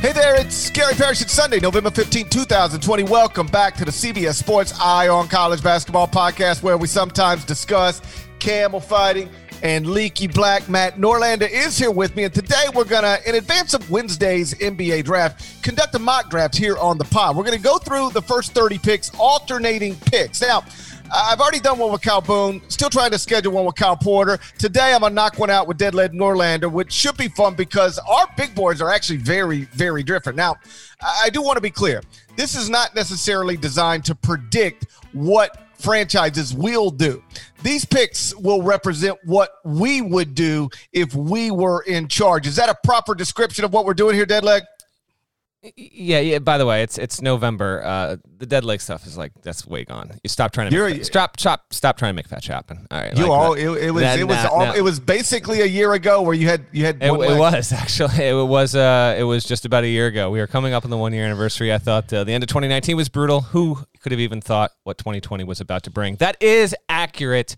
Hey there, it's Gary Parrish. It's Sunday, November 15, 2020. Welcome back to the CBS Sports Eye on College Basketball podcast, where we sometimes discuss camel fighting and leaky black. Matt Norlander is here with me, and today we're going to, in advance of Wednesday's NBA draft, conduct a mock draft here on the pod. We're going to go through the first 30 picks, alternating picks. Now, I've already done one with Kyle Boone. Still trying to schedule one with Kyle Porter. Today, I'm gonna knock one out with Deadleg Norlander, which should be fun because our big boards are actually very, very different. Now, I do want to be clear. This is not necessarily designed to predict what franchises will do. These picks will represent what we would do if we were in charge. Is that a proper description of what we're doing here, Deadleg? Yeah, yeah. By the way, it's it's November. Uh, the dead leg stuff is like that's way gone. You stop trying to You're, make, stop stop stop trying to make fetch happen. All right, you like all it, it, was that, it was all, it was basically a year ago where you had you had. It, it was actually it was uh it was just about a year ago. We were coming up on the one year anniversary. I thought uh, the end of 2019 was brutal. Who could have even thought what 2020 was about to bring? That is accurate.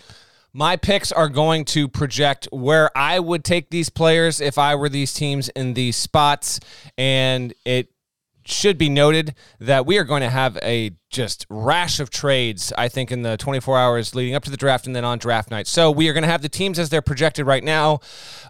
My picks are going to project where I would take these players if I were these teams in these spots. And it should be noted that we are going to have a just rash of trades, I think, in the 24 hours leading up to the draft and then on draft night. So we are going to have the teams as they're projected right now.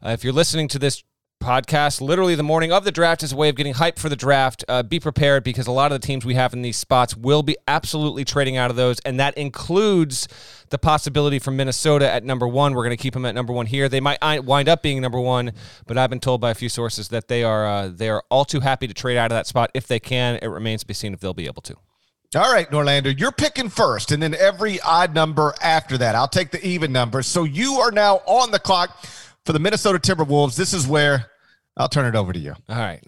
Uh, if you're listening to this podcast literally the morning of the draft is a way of getting hype for the draft. Uh, be prepared because a lot of the teams we have in these spots will be absolutely trading out of those, and that includes the possibility for Minnesota at number one. We're going to keep them at number one here. They might wind up being number one, but I've been told by a few sources that they are uh, they are all too happy to trade out of that spot if they can. It remains to be seen if they'll be able to. All right, Norlander, you're picking first, and then every odd number after that. I'll take the even number. So you are now on the clock for the Minnesota Timberwolves. This is where I'll turn it over to you. All right.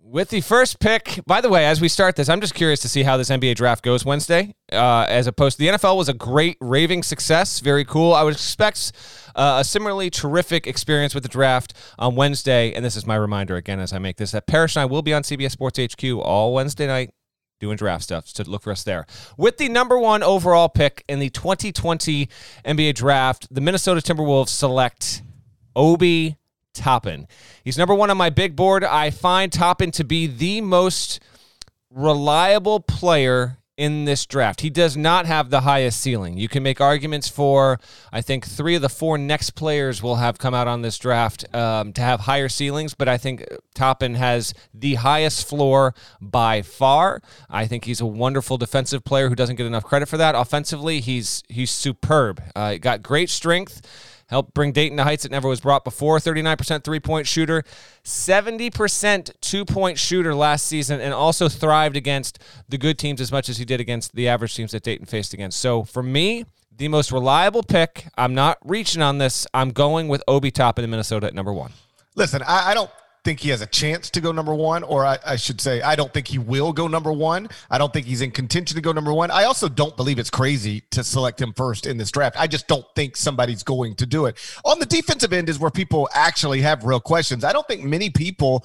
With the first pick, by the way, as we start this, I'm just curious to see how this NBA draft goes Wednesday. Uh, as opposed to the NFL was a great raving success, very cool. I would expect uh, a similarly terrific experience with the draft on Wednesday. And this is my reminder again as I make this that Parrish and I will be on CBS Sports HQ all Wednesday night doing draft stuff. So look for us there. With the number one overall pick in the 2020 NBA draft, the Minnesota Timberwolves select Obi Toppin. He's number one on my big board. I find Toppin to be the most reliable player in this draft. He does not have the highest ceiling. You can make arguments for, I think, three of the four next players will have come out on this draft um, to have higher ceilings, but I think Toppin has the highest floor by far. I think he's a wonderful defensive player who doesn't get enough credit for that. Offensively, he's he's superb. Uh, got great strength helped bring Dayton to heights it never was brought before. 39% three point shooter, 70% two point shooter last season, and also thrived against the good teams as much as he did against the average teams that Dayton faced against. So for me, the most reliable pick, I'm not reaching on this. I'm going with Obi Toppin in Minnesota at number one. Listen, I, I don't think he has a chance to go number one, or I, I, should say, I don't think he will go number one. I don't think he's in contention to go number one. I also don't believe it's crazy to select him first in this draft. I just don't think somebody's going to do it. On the defensive end is where people actually have real questions. I don't think many people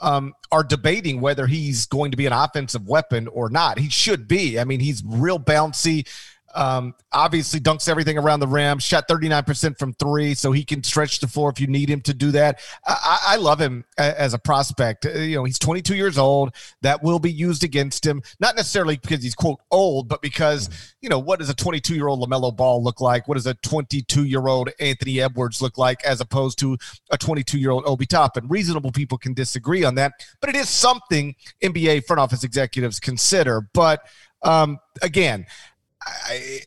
um, are debating whether he's going to be an offensive weapon or not. He should be. I mean, he's real bouncy. Um, obviously dunks everything around the rim, shot 39% from three, so he can stretch the floor if you need him to do that. I, I love him as a prospect. Uh, you know, he's 22 years old. That will be used against him, not necessarily because he's quote old, but because you know what does a 22 year old LaMelo Ball look like? What does a 22 year old Anthony Edwards look like, as opposed to a 22 year old Obi Toppin? Reasonable people can disagree on that, but it is something NBA front office executives consider. But um, again, I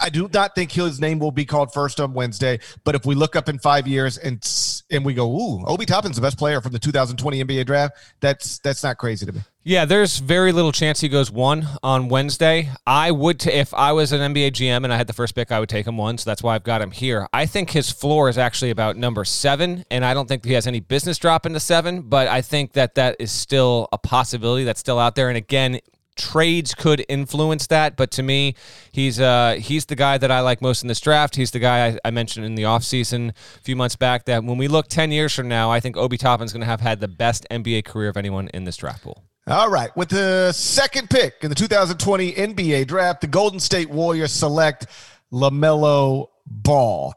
I do not think his name will be called first on Wednesday. But if we look up in five years and and we go, ooh, Obi Toppin's the best player from the 2020 NBA draft, that's that's not crazy to me. Yeah, there's very little chance he goes one on Wednesday. I would, t- if I was an NBA GM and I had the first pick, I would take him one. So that's why I've got him here. I think his floor is actually about number seven, and I don't think he has any business dropping to seven. But I think that that is still a possibility that's still out there. And again, trades could influence that, but to me, he's uh, he's the guy that I like most in this draft. He's the guy I, I mentioned in the offseason a few months back that when we look 10 years from now, I think Obi Toppin's going to have had the best NBA career of anyone in this draft pool. All right. With the second pick in the 2020 NBA draft, the Golden State Warriors select LaMelo Ball.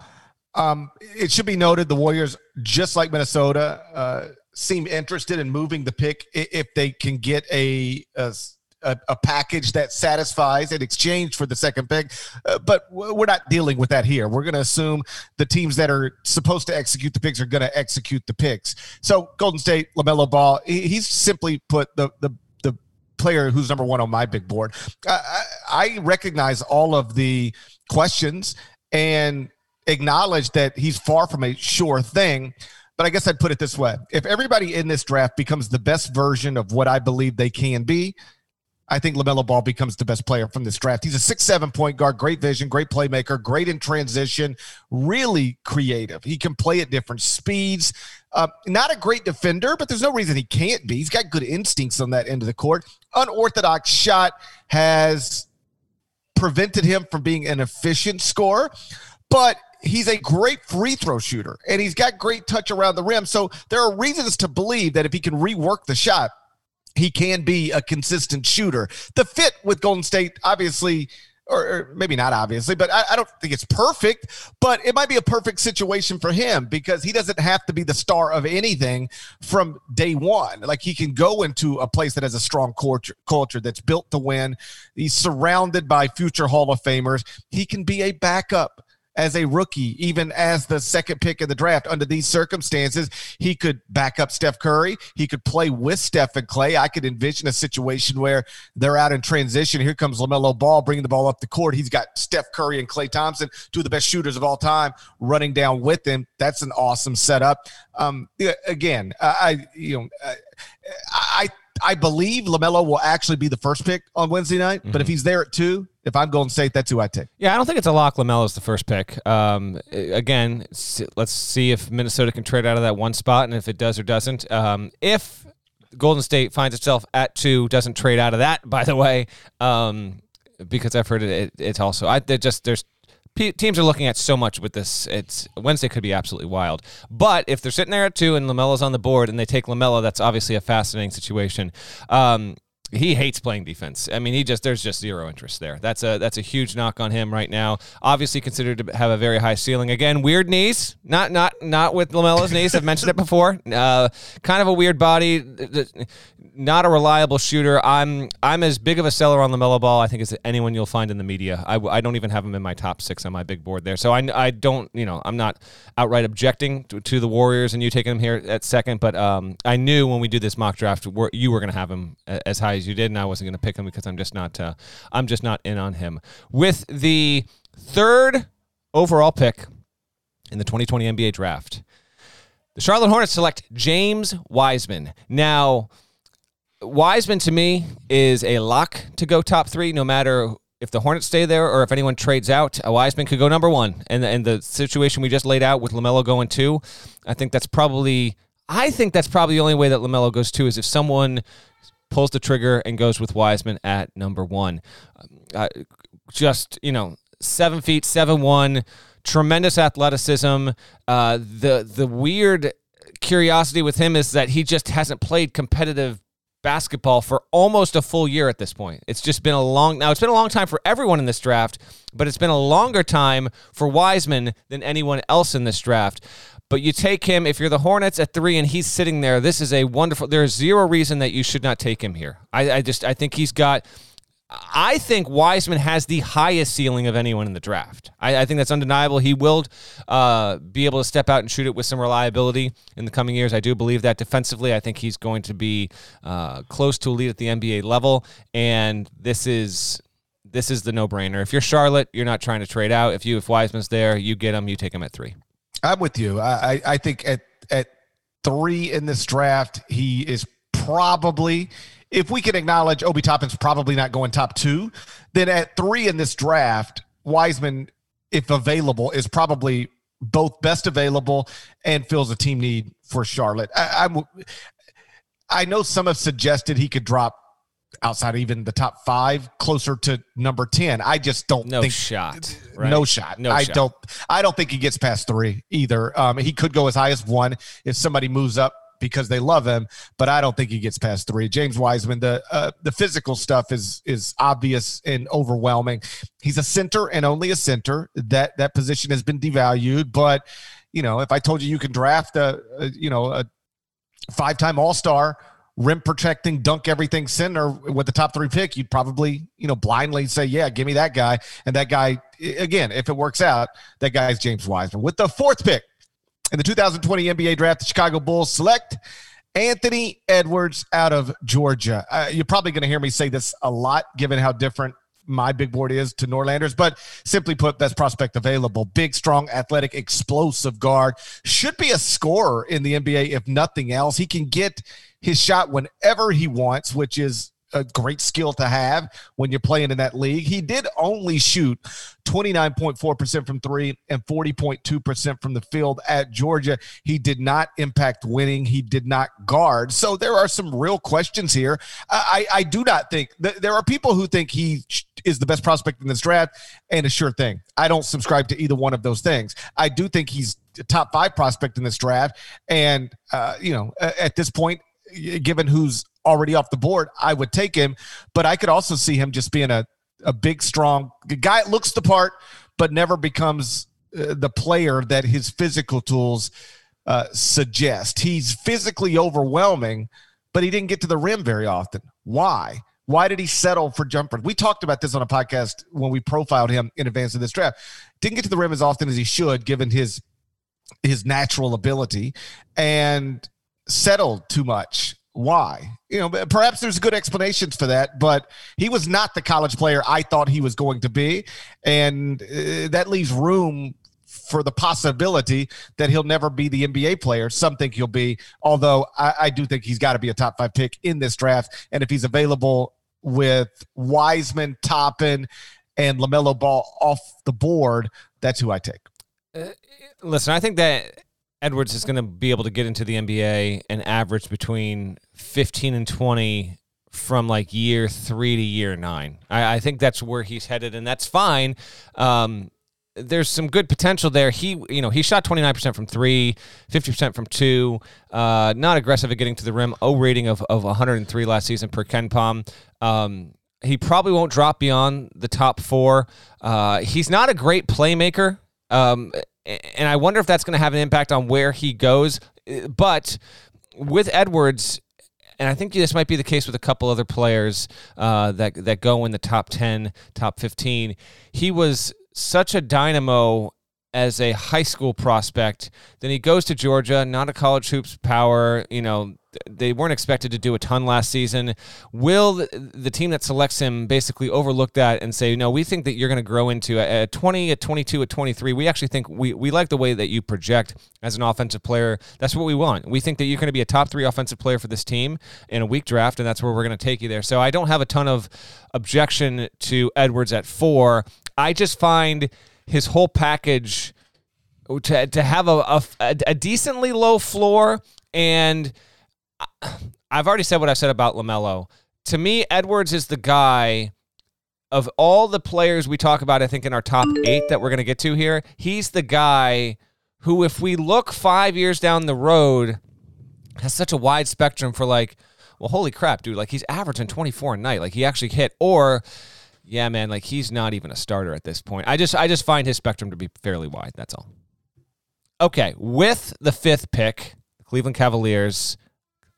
Um, it should be noted the Warriors, just like Minnesota, uh, seem interested in moving the pick if they can get a, a a, a, package that satisfies in exchange for the second pick. Uh, but we're not dealing with that here. We're going to assume the teams that are supposed to execute the picks are going to execute the picks. So Golden State, LaMelo Ball, he, he's simply put the, the, the player who's number one on my big board. I, I recognize all of the questions and acknowledge that he's far from a sure thing. But I guess I'd put it this way if everybody in this draft becomes the best version of what I believe they can be, I think LaMelo Ball becomes the best player from this draft. He's a six, seven point guard, great vision, great playmaker, great in transition, really creative. He can play at different speeds. Uh, not a great defender, but there's no reason he can't be. He's got good instincts on that end of the court. Unorthodox shot has prevented him from being an efficient scorer, but he's a great free throw shooter and he's got great touch around the rim. So there are reasons to believe that if he can rework the shot, he can be a consistent shooter. The fit with Golden State, obviously, or, or maybe not obviously, but I, I, don't think it's perfect. But it might be a perfect situation for him because he doesn't have to be the star of anything from day one. Like he can go into a place that has a strong culture, culture that's built to win. He's surrounded by future Hall of Famers. He can be a backup as a rookie, even as the second pick in the draft. Under these circumstances, he could back up Steph Curry. He could play with Steph and Klay. I could envision a situation where they're out in transition. Here comes LaMelo Ball bringing the ball up the court. He's got Steph Curry and Klay Thompson, two of the best shooters of all time, running down with him. That's an awesome setup. Um, again, I, you know, I, I I believe LaMelo will actually be the first pick on Wednesday night, mm-hmm. but if mm-hmm. he's there at two, if I'm Golden State, that's who I take. Yeah, I don't think it's a lock. LaMelo's the first pick. Um, again, let's see if Minnesota can trade out of that one spot, and if it does or doesn't. Um, if Golden State finds itself at two, doesn't trade out of that, by the way, um, because I've heard it, it it's also I just there's teams are looking at so much with this. It's Wednesday could be absolutely wild. But if they're sitting there at two and Lamelo's on the board and they take Lamelo, that's obviously a fascinating situation. Um, he hates playing defense. I mean, he just there's just zero interest there. That's a that's a huge knock on him right now. Obviously considered to have a very high ceiling. Again, weird knees. Not not not with Lamelo's knees. I've mentioned it before. Uh, kind of a weird body not a reliable shooter. I'm I'm as big of a seller on Lamelo Ball I think as anyone you'll find in the media. I, I don't even have him in my top six on my big board there. So I, I don't you know I'm not outright objecting to, to the Warriors and you taking him here at second, but um, I knew when we did this mock draft you were going to have him as high as you did, and I wasn't going to pick him because I'm just not uh, I'm just not in on him. With the third overall pick in the 2020 NBA draft, the Charlotte Hornets select James Wiseman. Now Wiseman to me is a lock to go top three, no matter if the Hornets stay there or if anyone trades out. Wiseman could go number one, and and the situation we just laid out with Lamelo going two, I think that's probably I think that's probably the only way that Lamelo goes two is if someone pulls the trigger and goes with Wiseman at number one. Uh, just you know, seven feet, seven one, tremendous athleticism. Uh, the the weird curiosity with him is that he just hasn't played competitive basketball for almost a full year at this point. It's just been a long now it's been a long time for everyone in this draft, but it's been a longer time for Wiseman than anyone else in this draft. But you take him if you're the Hornets at three and he's sitting there. This is a wonderful. There's zero reason that you should not take him here. I, I just I think he's got I think Wiseman has the highest ceiling of anyone in the draft. I, I think that's undeniable. He will uh, be able to step out and shoot it with some reliability in the coming years. I do believe that defensively, I think he's going to be uh, close to elite at the NBA level. And this is this is the no brainer. If you're Charlotte, you're not trying to trade out. If you if Wiseman's there, you get him. You take him at three. I'm with you. I I think at at three in this draft, he is probably if we can acknowledge Obi Toppin's probably not going top two, then at three in this draft, Wiseman, if available, is probably both best available and fills a team need for Charlotte. I, I'm, I know some have suggested he could drop outside even the top five, closer to number ten. I just don't no think shot. Right? No shot. No I shot. don't. I don't think he gets past three either. Um, he could go as high as one if somebody moves up because they love him, but I don't think he gets past three. James Wiseman, the uh, the physical stuff is is obvious and overwhelming. He's a center and only a center. That that position has been devalued, but you know, if I told you you can draft a, a you know a five time All Star, rim protecting, dunk everything center with the top three pick, you'd probably, you know, blindly say, yeah, give me that guy. And that guy, again, if it works out, that guy is James Wiseman. With the fourth pick in the 2020 NBA draft, the Chicago Bulls select Anthony Edwards out of Georgia. Uh, you're probably going to hear me say this a lot, given how different my big board is to Norlanders, but simply put, best prospect available. Big, strong, athletic, explosive guard. Should be a scorer in the NBA, if nothing else. He can get his shot whenever he wants, which is a great skill to have when you're playing in that league. He did only shoot 29.4% from three and 40.2% from the field at Georgia. He did not impact winning. He did not guard. So there are some real questions here. I, I do not think th- there are people who think he is the best prospect in this draft and a sure thing. I don't subscribe to either one of those things. I do think he's top five prospect in this draft. And, uh, you know, at this point, given who's already off the board, I would take him. But I could also see him just being a, a big, strong guy. Looks the part, but never becomes uh, the player that his physical tools uh, suggest. He's physically overwhelming, but he didn't get to the rim very often. Why? Why did he settle for jumpers? We talked about this on a podcast when we profiled him in advance of this draft. Didn't get to the rim as often as he should, given his his natural ability, and settled too much. Why? You know, perhaps there's good explanations for that, but he was not the college player I thought he was going to be, and uh, that leaves room for the possibility that he'll never be the NBA player. Some think he'll be, although I, I do think he's got to be a top five pick in this draft. And if he's available with Wiseman, Toppin, and LaMelo Ball off the board, that's who I take. Uh, listen, I think that Edwards is going to be able to get into the NBA and average between 15 and 20 from like year three to year nine. I, I think that's where he's headed, and that's fine. Um, there's some good potential there. He, you know, he shot 29% from three, 50% from two. Uh, not aggressive at getting to the rim. O rating of, of 103 last season per KenPom. Um, he probably won't drop beyond the top four. Uh, he's not a great playmaker. Um, and I wonder if that's going to have an impact on where he goes. But with Edwards, and I think this might be the case with a couple other players uh, that that go in the top ten, top fifteen. He was such a dynamo as a high school prospect. Then he goes to Georgia, not a college hoops power. You know, they weren't expected to do a ton last season. Will the team that selects him basically overlook that and say, no, we think that you're going to grow into a 20, a 22, a 23. We actually think we, we like the way that you project as an offensive player. That's what we want. We think that you're going to be a top three offensive player for this team in a weak draft, and that's where we're going to take you there. So I don't have a ton of objection to Edwards at four. I just find his whole package to, to have a, a, a decently low floor and I've already said what I said about LaMelo. To me, Edwards is the guy of all the players we talk about, I think in our top eight that we're going to get to here, he's the guy who, if we look five years down the road, has such a wide spectrum for like, well, holy crap, dude, like he's averaging 24 a night. Like he actually hit, or yeah, man, like he's not even a starter at this point. I just I just find his spectrum to be fairly wide. That's all. Okay, with the fifth pick, Cleveland Cavaliers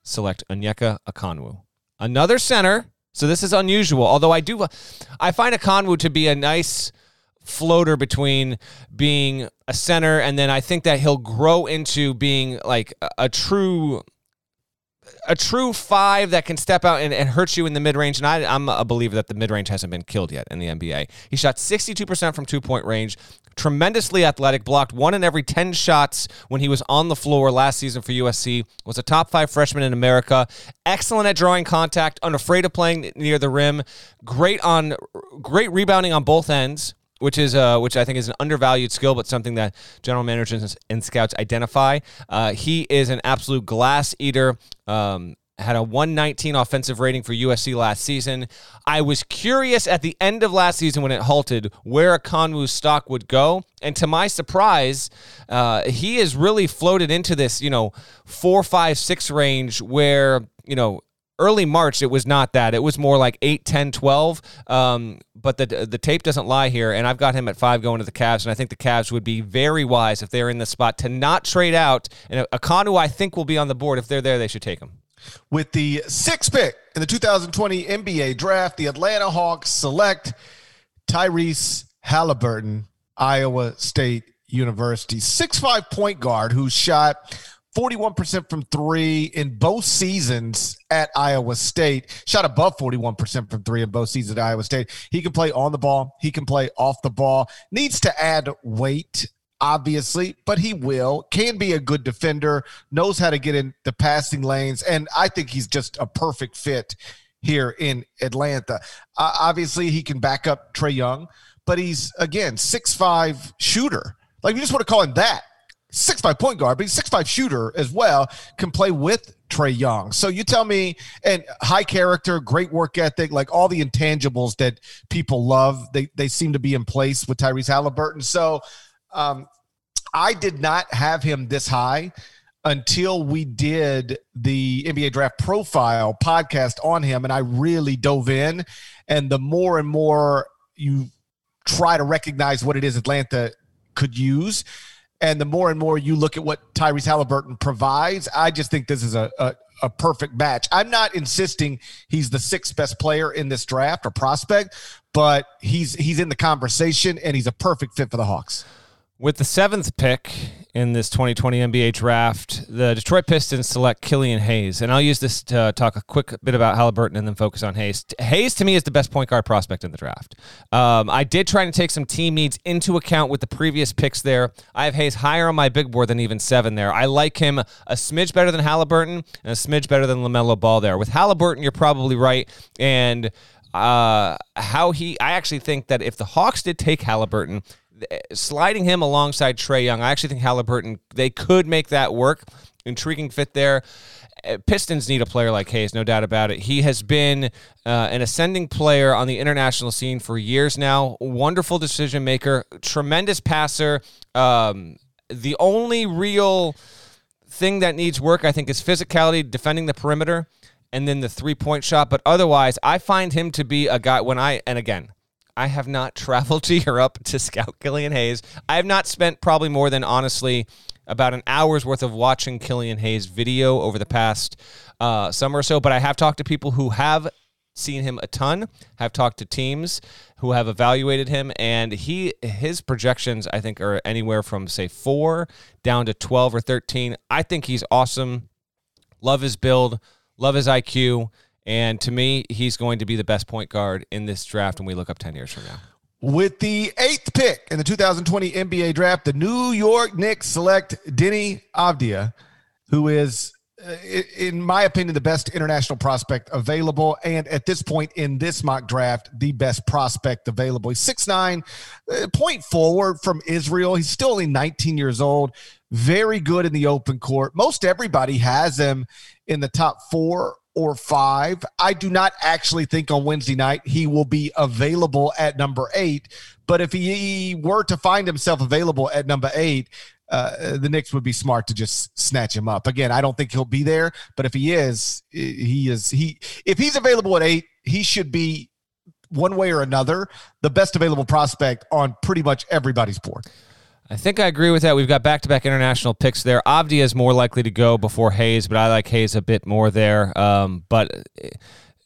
select Onyeka Okongwu, another center. So this is unusual. Although I do, I find Okongwu to be a nice floater between being a center and then I think that he'll grow into being like a, a true a true five that can step out and, and hurt you in the mid range. And I, am a believer that the mid range hasn't been killed yet in the NBA. He shot 62% from two point range, tremendously athletic, blocked one in every 10 shots when he was on the floor last season for USC, was a top five freshman in America, excellent at drawing contact, unafraid of playing near the rim, great on great rebounding on both ends which is uh, which I think is an undervalued skill, but something that general managers and scouts identify. Uh, he is an absolute glass eater. Um, had a 119 offensive rating for USC last season. I was curious at the end of last season when it halted where Okongwu's stock would go, and to my surprise, uh, he has really floated into this, you know, four, five, six range where you know early March, it was not that. It was more like 8, 10, 12. Um, but the the tape doesn't lie here, and I've got him at five going to the Cavs, and I think the Cavs would be very wise if they're in the spot to not trade out. And Okongwu, I think, will be on the board. If they're there, they should take him. With the sixth pick in the 2020 NBA draft, the Atlanta Hawks select Tyrese Halliburton, Iowa State University, six-five point guard who shot 41% from three in both seasons at Iowa State. Shot above 41% from three in both seasons at Iowa State. He can play on the ball, he can play off the ball. Needs to add weight, obviously, but he will. Can be a good defender, knows how to get in the passing lanes, and I think he's just a perfect fit here in Atlanta. Uh, obviously, he can back up Trae Young, but he's, again, six-five shooter. Like, you just want to call him that six five point guard, but he's six five shooter as well. Can play with Trae Young. So you tell me, and high character, great work ethic, like all the intangibles that people love, they they seem to be in place with Tyrese Halliburton. So um, I did not have him this high until we did the NBA draft profile podcast on him, and I really dove in. And the more and more you try to recognize what it is Atlanta could use and the more and more you look at what Tyrese Halliburton provides, I just think this is a, a, a perfect match. I'm not insisting he's the sixth best player in this draft or prospect, but he's he's in the conversation and he's a perfect fit for the Hawks. With the seventh pick in this 2020 NBA draft, the Detroit Pistons select Killian Hayes. And I'll use this to talk a quick bit about Halliburton and then focus on Hayes. Hayes, to me, is the best point guard prospect in the draft. Um, I did try to take some team needs into account with the previous picks there. I have Hayes higher on my big board than even seven there. I like him a smidge better than Halliburton and a smidge better than LaMelo Ball there. With Halliburton, you're probably right. And uh, how he, I actually think that if the Hawks did take Halliburton, sliding him alongside Trae Young, I actually think Halliburton they could make that work. Intriguing fit there. Uh, Pistons need a player like Hayes, no doubt about it. He has been uh, an ascending player on the international scene for years now. Wonderful decision maker, tremendous passer. Um, the only real thing that needs work, I think, is physicality, defending the perimeter, and then the three point shot. But otherwise, I find him to be a guy when I, and again, I have not traveled to Europe to scout Killian Hayes. I have not spent probably more than honestly about an hour's worth of watching Killian Hayes video over the past uh, summer or so. But I have talked to people who have seen him a ton, have talked to teams who have evaluated him, and he his projections I think are anywhere from say four down to twelve or thirteen. I think he's awesome. Love his build, love his IQ. And to me, he's going to be the best point guard in this draft when we look up 10 years from now. With the eighth pick in the 2020 NBA draft, the New York Knicks select Deni Avdija, who is, uh, in my opinion, the best international prospect available. And at this point in this mock draft, the best prospect available. He's 6'9, uh, point forward from Israel. He's still only 19 years old. Very good in the open court. Most everybody has him in the top four or five. I do not actually think on Wednesday night he will be available at number eight. But if he were to find himself available at number eight, uh, the Knicks would be smart to just snatch him up. Again, I don't think he'll be there, but if he is, he is he. If he's available at eight, he should be one way or another the best available prospect on pretty much everybody's board. I think I agree with that. We've got back to back international picks there. Avdija is more likely to go before Hayes, but I like Hayes a bit more there. Um, but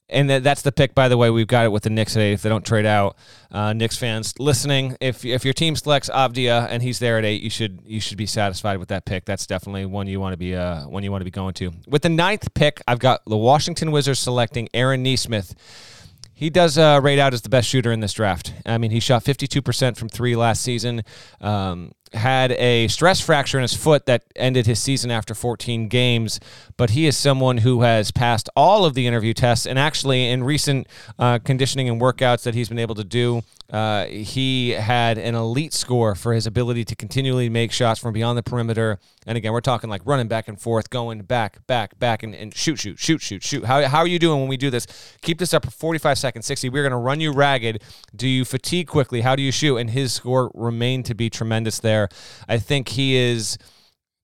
and that's the pick, by the way. We've got it with the Knicks today. If they don't trade out, uh, Knicks fans listening, if if your team selects Avdija and he's there at eight, you should you should be satisfied with that pick. That's definitely one you want to be uh, one you want to be going to. With the ninth pick, I've got the Washington Wizards selecting Aaron Nesmith. He does uh, rate out as the best shooter in this draft. I mean, he shot 52% from three last season. Um, had a stress fracture in his foot that ended his season after 14 games, but he is someone who has passed all of the interview tests. And actually, in recent uh, conditioning and workouts that he's been able to do, uh, he had an elite score for his ability to continually make shots from beyond the perimeter. And again, we're talking like running back and forth, going back, back, back, and, and shoot, shoot, shoot, shoot, shoot. How, how are you doing when we do this? Keep this up for 45 seconds, 60. We're going to run you ragged. Do you fatigue quickly? How do you shoot? And his score remained to be tremendous there. I think he is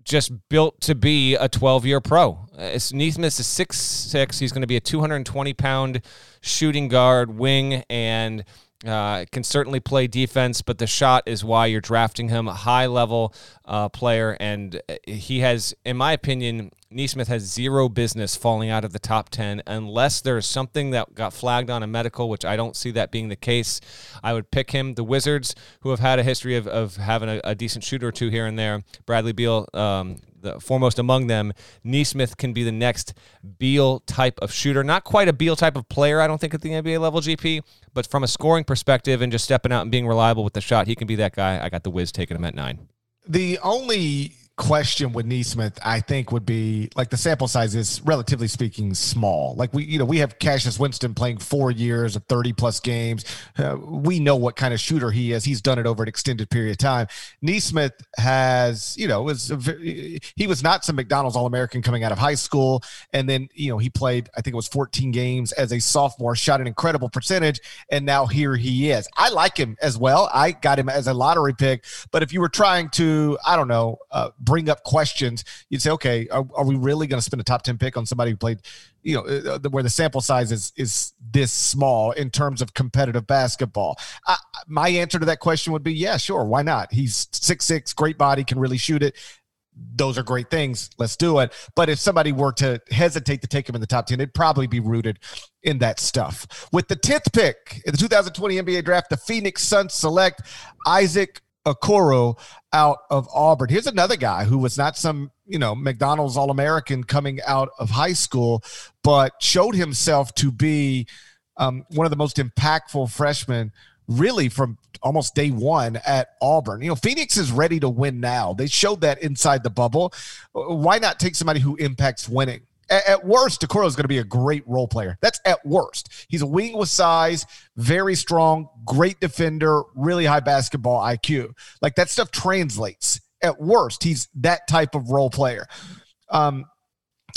just built to be a 12 year pro. It's, Nesmith is six six. He's going to be a 220 pound shooting guard, wing, and uh, can certainly play defense, but the shot is why you're drafting him. A high level uh, player, and he has, in my opinion, Nesmith has zero business falling out of the top 10 unless there's something that got flagged on a medical, which I don't see that being the case. I would pick him. The Wizards, who have had a history of, of having a, a decent shooter or two here and there, Bradley Beal, um, the foremost among them, Nesmith can be the next Beal type of shooter. Not quite a Beal type of player, I don't think, at the NBA level, GP, but from a scoring perspective and just stepping out and being reliable with the shot, he can be that guy. I got the Wiz taking him at nine. The only question with Nesmith, I think, would be like the sample size is relatively speaking small. Like we, you know, we have Cassius Winston playing four years of 30 plus games. Uh, we know what kind of shooter he is. He's done it over an extended period of time. Nesmith has, you know, was very, he was not some McDonald's All American coming out of high school. And then, you know, he played, I think it was 14 games as a sophomore, shot an incredible percentage. And now here he is. I like him as well. I got him as a lottery pick. But if you were trying to, I don't know, uh, bring up questions, you'd say, okay, are, are we really going to spend a top 10 pick on somebody who played, you know, uh, uh, where the sample size is, is this small in terms of competitive basketball? I, my answer to that question would be, yeah, sure. Why not? He's six, six, great body, can really shoot it those are great things. Let's do it. But if somebody were to hesitate to take him in the top 10, it'd probably be rooted in that stuff. With the 10th pick in the 2020 NBA draft, the Phoenix Suns select Isaac Okoro out of Auburn. Here's another guy who was not some, you know, McDonald's All American coming out of high school, but showed himself to be um, one of the most impactful freshmen really from almost day one at Auburn. You know, Phoenix is ready to win now. They showed that inside the bubble. Why not take somebody who impacts winning? at, at worst, Okoro is going to be a great role player. At worst. He's a wing with size, very strong, great defender, really high basketball IQ. Like that stuff translates. At worst, he's that type of role player. Um,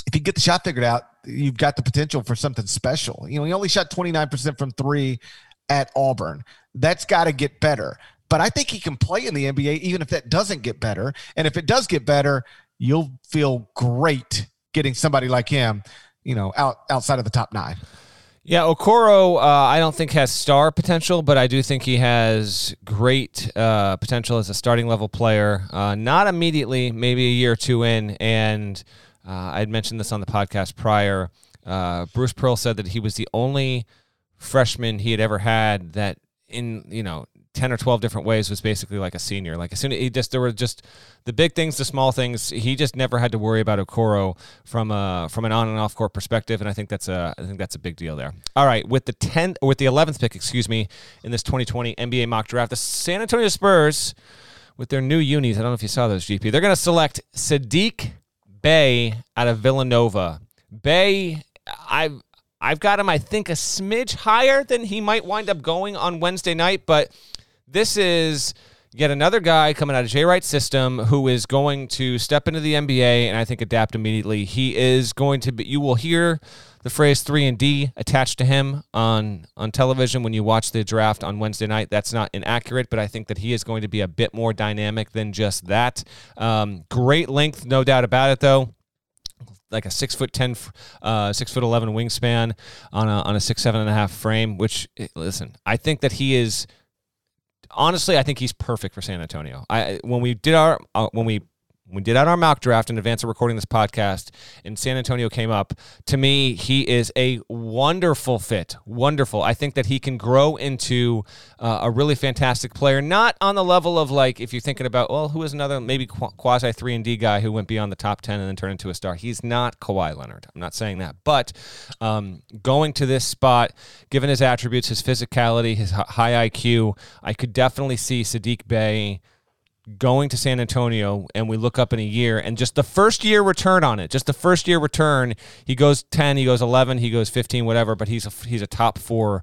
if you get the shot figured out, you've got the potential for something special. You know, he only shot 29% from three at Auburn. That's got to get better. But I think he can play in the NBA even if that doesn't get better. And if it does get better, you'll feel great getting somebody like him, you know, out outside of the top nine. Yeah, Okoro, uh, I don't think has star potential, but I do think he has great uh, potential as a starting level player. Uh, not immediately, maybe a year or two in. And uh, I had mentioned this on the podcast prior. Uh, Bruce Pearl said that he was the only freshman he had ever had that in you know 10 or 12 different ways was basically like a senior. Like as soon as he just, there were just the big things, the small things. He just never had to worry about Okoro from a, from an on and off court perspective. And I think that's a, I think that's a big deal there. All right. With the 10th, with the 11th pick, excuse me, in this 2020 NBA mock draft, the San Antonio Spurs with their new unis. I don't know if you saw those GP. They're going to select Saddiq Bey out of Villanova. Bey, I've, I've got him, I think, a smidge higher than he might wind up going on Wednesday night, but this is yet another guy coming out of Jay Wright's system who is going to step into the NBA and I think adapt immediately. He is going to be. You will hear the phrase three and D attached to him on on television when you watch the draft on Wednesday night. That's not inaccurate, but I think that he is going to be a bit more dynamic than just that. Um, great length, no doubt about it, though like a six foot ten, uh, six foot eleven wingspan on a on a six seven and a half frame. Which eh, listen, I think that he is honestly, I think he's perfect for San Antonio. I when we did our uh, when we we did out our mock draft in advance of recording this podcast, and San Antonio came up. To me, he is a wonderful fit. Wonderful. I think that he can grow into uh, a really fantastic player. Not on the level of like if you're thinking about, well, who is another maybe quasi three and D guy who went beyond the top ten and then turned into a star. He's not Kawhi Leonard. I'm not saying that, but um, going to this spot, given his attributes, his physicality, his high IQ, I could definitely see Saddiq Bey going to San Antonio and we look up in a year and just the first year return on it, just the first year return, he goes 10, he goes 11, he goes 15, whatever, but he's a, he's a top four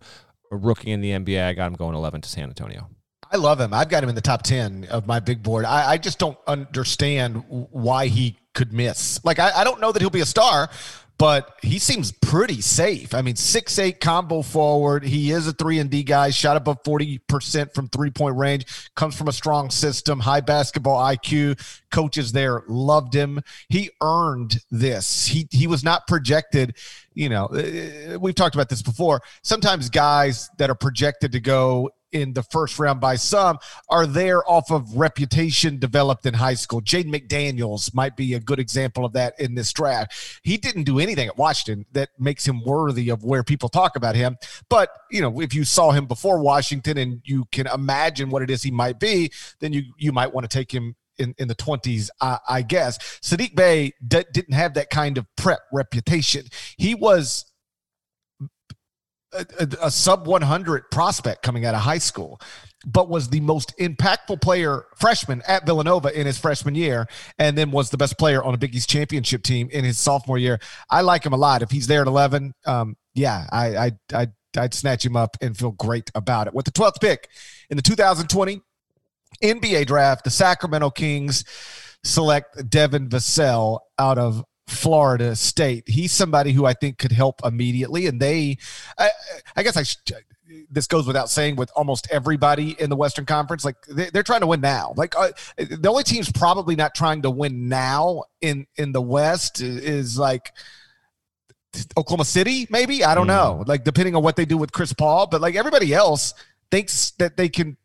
rookie in the NBA. I got him going 11 to San Antonio. I love him. I've got him in the top 10 of my big board. I, I just don't understand why he could miss. Like, I, I don't know that he'll be a star, but he seems pretty safe. I mean, six eight combo forward. He is a three and D guy. Shot above forty percent from three point range. Comes from a strong system. High basketball IQ. Coaches there loved him. He earned this. He he was not projected. You know, uh, we've talked about this before. Sometimes guys that are projected to go in the first round by some are there off of reputation developed in high school. Jaden McDaniels might be a good example of that in this draft. He didn't do anything at Washington that makes him worthy of where people talk about him. But, you know, if you saw him before Washington and you can imagine what it is he might be, then you you might want to take him in, in the 20s, I, I guess. Saddiq Bey d- didn't have that kind of prep reputation. He was a, a, sub 100 prospect coming out of high school but was the most impactful player freshman at Villanova in his freshman year, and then was the best player on a Big East championship team in his sophomore year. I like him a lot. If he's there at eleven, um, yeah, I, I, I, I'd snatch him up and feel great about it. With the twelfth pick in the 2020 NBA draft, the Sacramento Kings select Devin Vassell out of Florida State. He's somebody who I think could help immediately. And they, I, I guess I, this goes without saying with almost everybody in the Western Conference. Like they, are trying to win now. Like uh, the only team's probably not trying to win now in in the West is like. Oklahoma City, maybe I don't mm. know. Like depending on what they do with Chris Paul, but like everybody else thinks that they can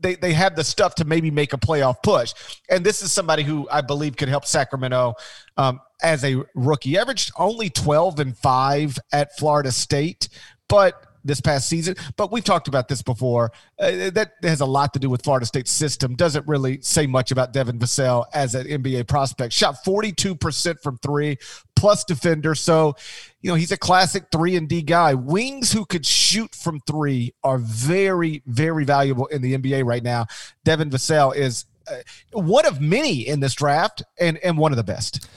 they they have the stuff to maybe make a playoff push. And this is somebody who I believe could help Sacramento um, as a rookie. Averaged only 12 and 5 at Florida State, but this past season. But we've talked about this before. Uh, that has a lot to do with Florida State's system. Doesn't really say much about Devin Vassell as an NBA prospect. Shot 42% from three, plus defender. So, you know, he's a classic three and D guy. Wings who could shoot from three are very, very valuable in the NBA right now. Devin Vassell is uh, one of many in this draft and, and one of the best.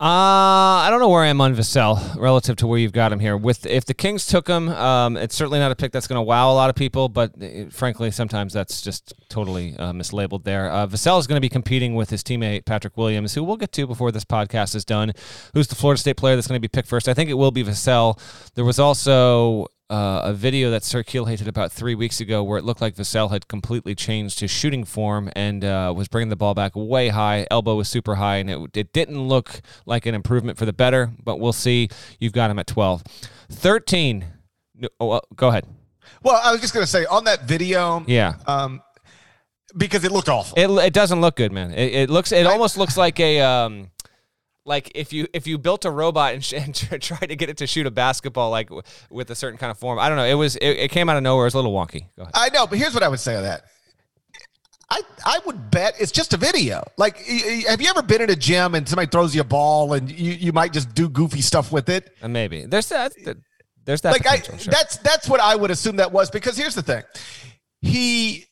Uh, I don't know where I am on Vassell relative to where you've got him here. With if the Kings took him, um, it's certainly not a pick that's going to wow a lot of people. But uh, frankly, sometimes that's just totally uh, mislabeled there. Uh, Vassell is going to be competing with his teammate Patrick Williams, who we'll get to before this podcast is done. Who's the Florida State player that's going to be picked first? I think it will be Vassell. There was also uh, a video that circulated about three weeks ago where it looked like Vassell had completely changed his shooting form and uh, was bringing the ball back way high. Elbow was super high, and it, it didn't look like an improvement for the better, but we'll see. You've got him at 12. 13. Oh, go ahead. Well, I was just going to say on that video. Yeah. Um, because it looked awful. It, it doesn't look good, man. It, it looks. It I, almost looks like a. Um, like if you if you built a robot and, sh- and tried to get it to shoot a basketball like w- with a certain kind of form, I don't know. It was it, it came out of nowhere. It was a little wonky. I know, but here's what I would say on that. I, I would bet it's just a video. Like, have you ever been in a gym and somebody throws you a ball and you, you might just do goofy stuff with it? Uh, maybe there's that. There's that. Like, I, sure. that's that's what I would assume that was because here's the thing, he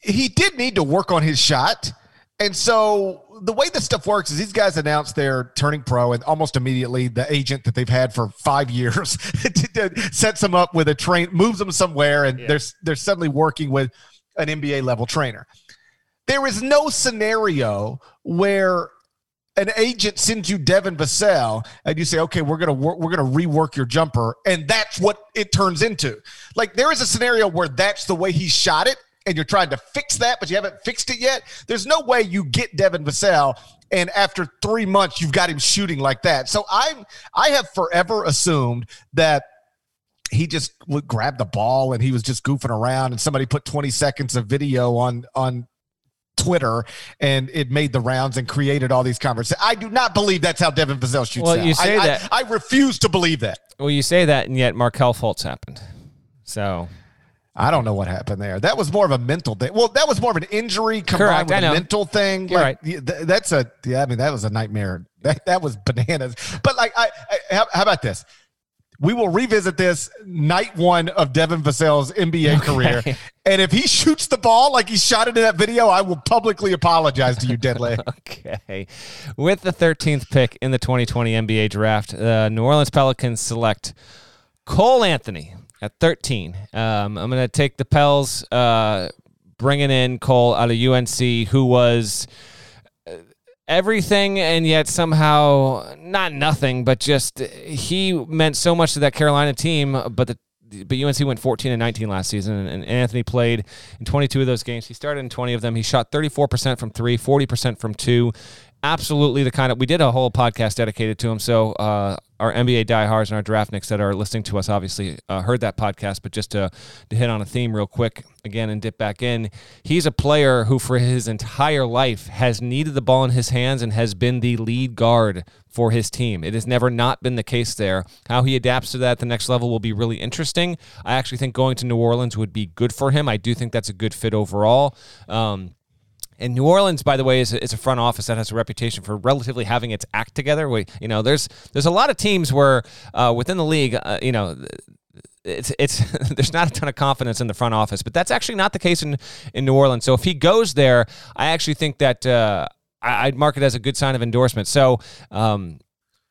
he did need to work on his shot, and so the way this stuff works is these guys announce they're turning pro, and almost immediately the agent that they've had for five years sets them up with a train, moves them somewhere, and yeah. they're they're suddenly working with an NBA level trainer. There is no scenario where an agent sends you Devin Vassell and you say, okay, we're gonna we're gonna rework your jumper, and that's what it turns into. Like there is a scenario where that's the way he shot it, and you're trying to fix that, but you haven't fixed it yet. There's no way you get Devin Vassell and after three months you've got him shooting like that. So I'm I have forever assumed that he just would grab the ball and he was just goofing around and somebody put 20 seconds of video on on Twitter and it made the rounds and created all these conversations. I do not believe that's how Devin Vassell shoots. Well, you say I, that. I, I refuse to believe that. Well, you say that, and yet Markelle Fultz happened. So I don't know what happened there. That was more of a mental thing. Well, that was more of an injury combined Correct, with a mental thing. You're like, right. That's a yeah. I mean, that was a nightmare. That that was bananas. But like, I, I how, how, about this? We will revisit this night one of Devin Vassell's NBA okay. career, and if he shoots the ball like he shot it in that video, I will publicly apologize to you, Deadly. okay. With the 13th pick in the 2020 NBA draft, the uh, New Orleans Pelicans select Cole Anthony at 13. Um, I'm going to take the Pels, uh, bringing in Cole out of UNC, who was. Uh, everything and yet somehow not nothing, but just he meant so much to that Carolina team. But the but UNC went 14 and 19 last season, and Anthony played in 22 of those games. He started in 20 of them. He shot 34% from three, 40% from two. Absolutely the kind of we did a whole podcast dedicated to him. So uh, our NBA diehards and our draftniks that are listening to us obviously uh, heard that podcast, but just to, to hit on a theme real quick again and dip back in, he's a player who for his entire life has needed the ball in his hands and has been the lead guard for his team. It has never not been the case there. How he adapts to that at the next level will be really interesting. I actually think going to New Orleans would be good for him. I do think that's a good fit overall. Um, and New Orleans, by the way, is a, is a front office that has a reputation for relatively having its act together. We, you know, there's there's a lot of teams where uh, within the league, uh, you know, it's it's there's not a ton of confidence in the front office, but that's actually not the case in in New Orleans. So if he goes there, I actually think that uh, I, would mark it as a good sign of endorsement. So um,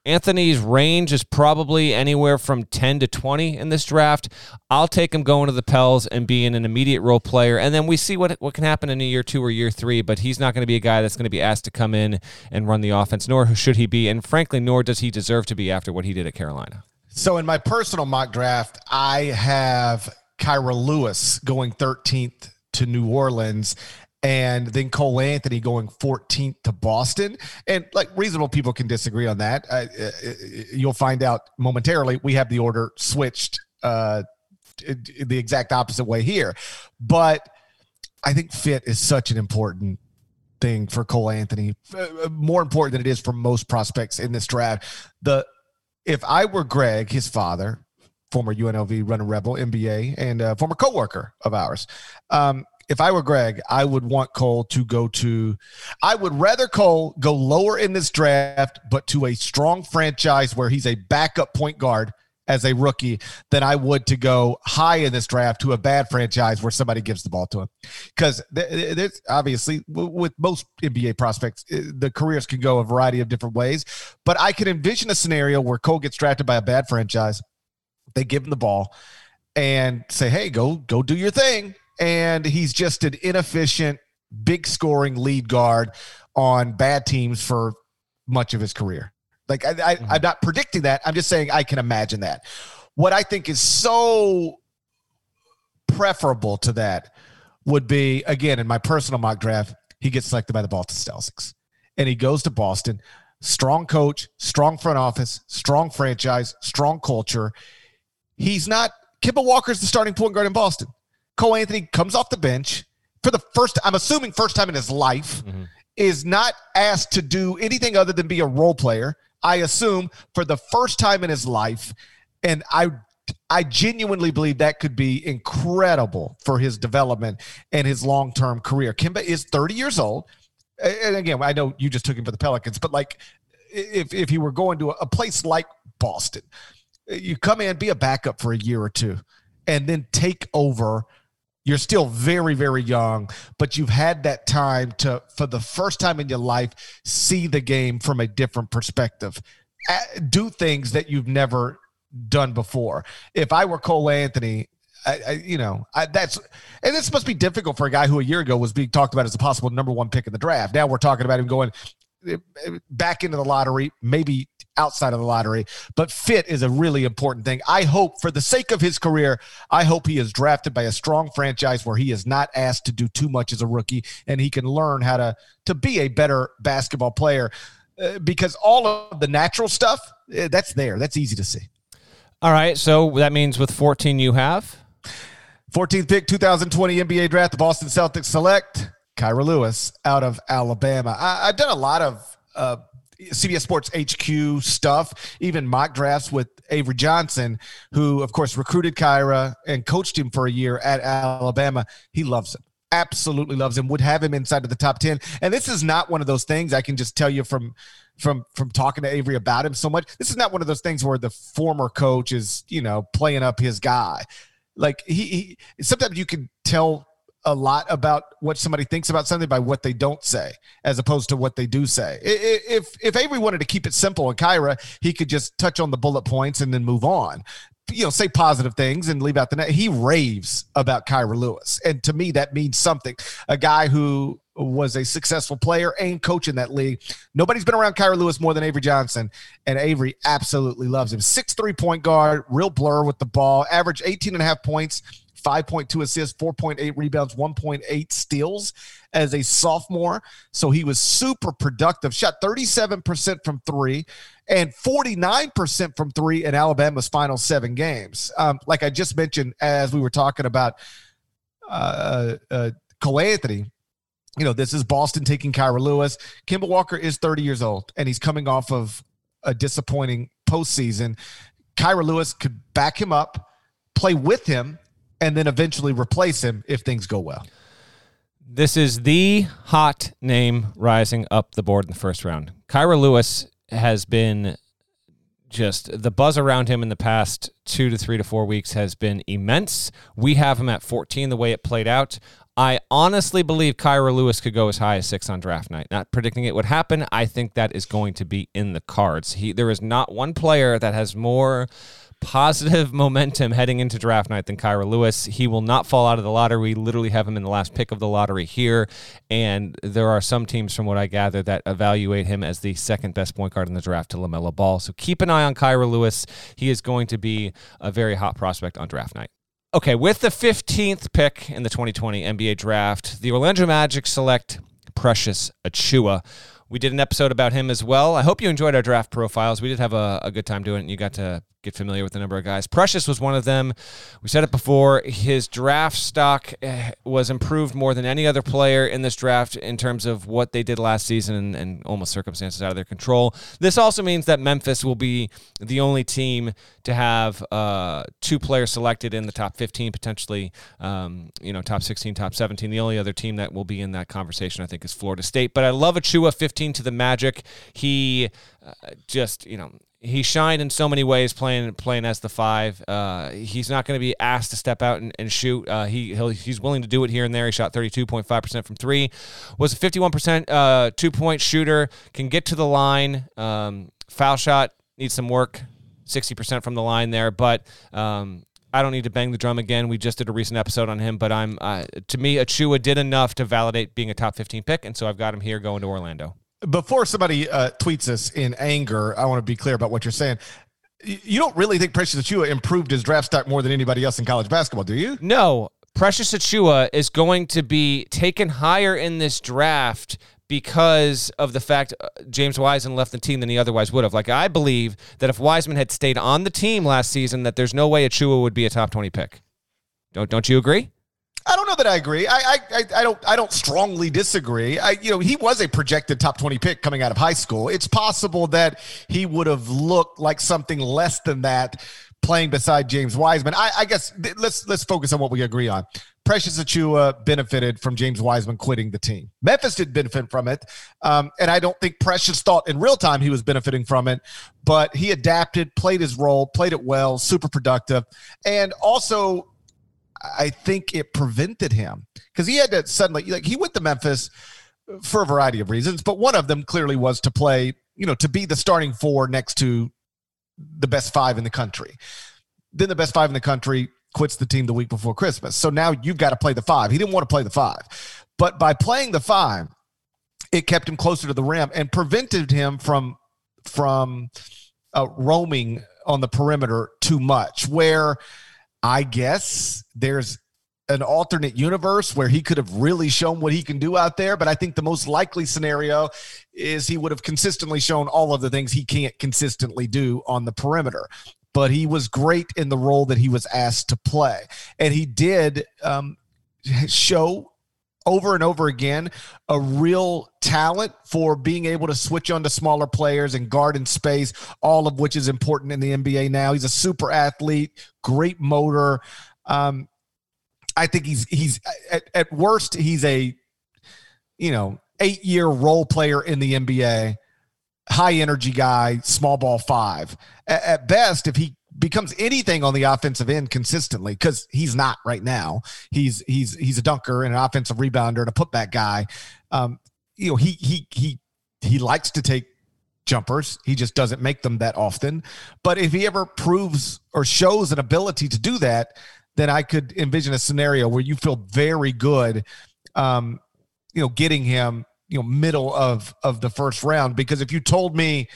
Anthony's range is probably anywhere from 10 to 20 in this draft. I'll take him going to the Pels and being an immediate role player. And then we see what, what can happen in a year two or year three, but he's not going to be a guy that's going to be asked to come in and run the offense, nor should he be. And frankly, nor does he deserve to be after what he did at Carolina. So in my personal mock draft, I have Kira Lewis going 13th to New Orleans and then Cole Anthony going 14th to Boston. And like reasonable people can disagree on that. Uh, uh, you'll find out momentarily. We have the order switched uh, the exact opposite way here. But I think fit is such an important thing for Cole Anthony, uh, more important than it is for most prospects in this draft. The if I were Greg, his father, former UNLV running rebel, NBA, and a former coworker of ours, um, if I were Greg, I would want Cole to go to, I would rather Cole go lower in this draft, but to a strong franchise where he's a backup point guard as a rookie than I would to go high in this draft to a bad franchise where somebody gives the ball to him. Because there's obviously with most NBA prospects, eh, the careers can go a variety of different ways. But I can envision a scenario where Cole gets drafted by a bad franchise. They give him the ball and say, "Hey, go go do your thing." And he's just an inefficient, big scoring lead guard on bad teams for much of his career. Like I, I, mm-hmm. I'm not predicting that. I'm just saying I can imagine that. What I think is so preferable to that would be again in my personal mock draft, he gets selected by the Boston Celtics, and he goes to Boston. Strong coach, strong front office, strong franchise, strong culture. He's not Kemba Walker's the starting point guard in Boston. Cole Anthony comes off the bench for the first I'm assuming first time in his life, mm-hmm. is not asked to do anything other than be a role player. I assume for the first time in his life. And I I genuinely believe that could be incredible for his development and his long term career. Kemba is 30 years old. And again, I know you just took him for the Pelicans, but like if, if he were going to a place like Boston, you come in, be a backup for a year or two, and then take over you're still very, very young, but you've had that time to, for the first time in your life, see the game from a different perspective. Do things that you've never done before. If I were Cole Anthony, I, I, you know, I, that's and this must be difficult for a guy who a year ago was being talked about as a possible number one pick in the draft. Now we're talking about him going back into the lottery, maybe outside of the lottery. But fit is a really important thing. I hope, for the sake of his career, I hope he is drafted by a strong franchise where he is not asked to do too much as a rookie and he can learn how to to be a better basketball player. Uh, because all of the natural stuff uh, that's there. That's easy to see. All right, so that means with 14 you have 14th pick 2020 NBA draft the Boston Celtics select Kira Lewis out of Alabama. I, have done a lot of uh, CBS Sports HQ stuff, even mock drafts with Avery Johnson, who, of course, recruited Kira and coached him for a year at Alabama. He loves him. Absolutely loves him. Would have him inside of the top 10. And this is not one of those things I can just tell you from from from talking to Avery about him so much. This is not one of those things where the former coach is, you know, playing up his guy. Like he, he sometimes you can tell a lot about what somebody thinks about something by what they don't say, as opposed to what they do say. If if Avery wanted to keep it simple and Kira, he could just touch on the bullet points and then move on. you know, say positive things and leave out the net. He raves about Kira Lewis. And to me, that means something. A guy who was a successful player and coach in that league. Nobody's been around Kira Lewis more than Avery Johnson, and Avery absolutely loves him. Six three point guard, real blur with the ball, average 18 and a half points, 5.2 assists, 4.8 rebounds, 1.8 steals as a sophomore. So he was super productive, shot 37% from three and 49% from three in Alabama's final seven games. Um, like I just mentioned, as we were talking about uh, uh, Cole Anthony, you know, this is Boston taking Kira Lewis. Kemba Walker is 30 years old, and he's coming off of a disappointing postseason. Kira Lewis could back him up, play with him, and then eventually replace him if things go well. This is the hot name rising up the board in the first round. Kira Lewis has been just the buzz around him in the past two to three to four weeks has been immense. We have him at 14 the way it played out. I honestly believe Kira Lewis could go as high as six on draft night. Not predicting it would happen. I think that is going to be in the cards. He there is not one player that has more positive momentum heading into draft night than Kira Lewis. He will not fall out of the lottery. We literally have him in the last pick of the lottery here. And there are some teams, from what I gather, that evaluate him as the second best point guard in the draft to LaMelo Ball. So keep an eye on Kira Lewis. He is going to be a very hot prospect on draft night. Okay, with the 15th pick in the 2020 NBA draft, the Orlando Magic select Precious Achiuwa. We did an episode about him as well. I hope you enjoyed our draft profiles. We did have a, a good time doing it, and you got to get familiar with a number of guys. Precious was one of them. We said it before. His draft stock eh, was improved more than any other player in this draft in terms of what they did last season and, and almost circumstances out of their control. This also means that Memphis will be the only team to have uh, two players selected in the top 15, potentially, um, you know, top 16, top 17. The only other team that will be in that conversation, I think, is Florida State. But I love Achiuwa 15 to the Magic. He uh, just, you know, he shined in so many ways playing playing as the five. Uh, he's not going to be asked to step out and, and shoot. Uh, he he's willing to do it here and there. He shot 32.5 percent from three. Was a 51 percent uh, two point shooter. Can get to the line. Um, foul shot needs some work. 60 percent from the line there, but. Um, I don't need to bang the drum again. We just did a recent episode on him, but I'm uh, to me, Achiuwa did enough to validate being a top 15 pick, and so I've got him here going to Orlando before somebody uh, tweets us in anger, I want to be clear about what you're saying. You don't really think Precious Achiuwa improved his draft stock more than anybody else in college basketball, do you? No. Precious Achiuwa is going to be taken higher in this draft because of the fact uh, James Wiseman left the team than he otherwise would have. Like I believe that if Wiseman had stayed on the team last season, that there's no way Achiuwa would be a top twenty pick. Don't don't you agree? I don't know that I agree. I, I I don't I don't strongly disagree. I you know he was a projected top twenty pick coming out of high school. It's possible that he would have looked like something less than that playing beside James Wiseman. I, I guess th- let's let's focus on what we agree on. Precious Achiuwa benefited from James Wiseman quitting the team. Memphis did benefit from it, um, and I don't think Precious thought in real time he was benefiting from it. But he adapted, played his role, played it well, super productive, and also I think it prevented him because he had to suddenly like he went to Memphis for a variety of reasons, but one of them clearly was to play, you know, to be the starting four next to the best five in the country. Then the best five in the country quits the team the week before Christmas. So now you've got to play the five. He didn't want to play the five. But by playing the five, it kept him closer to the rim and prevented him from from uh, roaming on the perimeter too much where I guess there's an alternate universe where he could have really shown what he can do out there. But I think the most likely scenario is he would have consistently shown all of the things he can't consistently do on the perimeter. But he was great in the role that he was asked to play. And he did um, show over and over again a real talent for being able to switch on to smaller players and guard in space, all of which is important in the NBA now. He's a super athlete, great motor. Um, I think he's he's at, at worst he's a you know eight year role player in the NBA, high energy guy, small ball five. At, at best, if he becomes anything on the offensive end consistently because he's not right now. He's he's he's a dunker and an offensive rebounder and a putback guy. Um, you know, he he he he likes to take jumpers. He just doesn't make them that often. But if he ever proves or shows an ability to do that, then I could envision a scenario where you feel very good, um, you know, getting him, you know, middle of of the first round. Because if you told me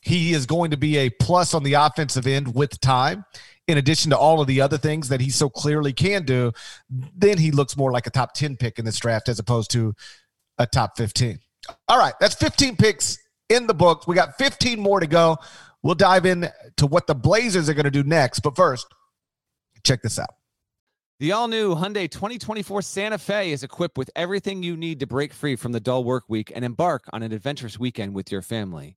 he is going to be a plus on the offensive end with time, in addition to all of the other things that he so clearly can do, then he looks more like a top 10 pick in this draft as opposed to a top 15. All right, that's 15 picks in the books. We got 15 more to go. We'll dive in to what the Blazers are going to do next. But first, check this out. The all new Hyundai 2024 Santa Fe is equipped with everything you need to break free from the dull work week and embark on an adventurous weekend with your family.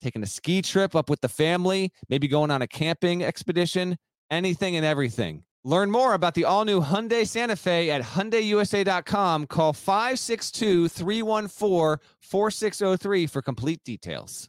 taking a ski trip up with the family, maybe going on a camping expedition, anything and everything. Learn more about the all new Hyundai Santa Fe at HyundaiUSA.com. Call 562 314 4603 for complete details.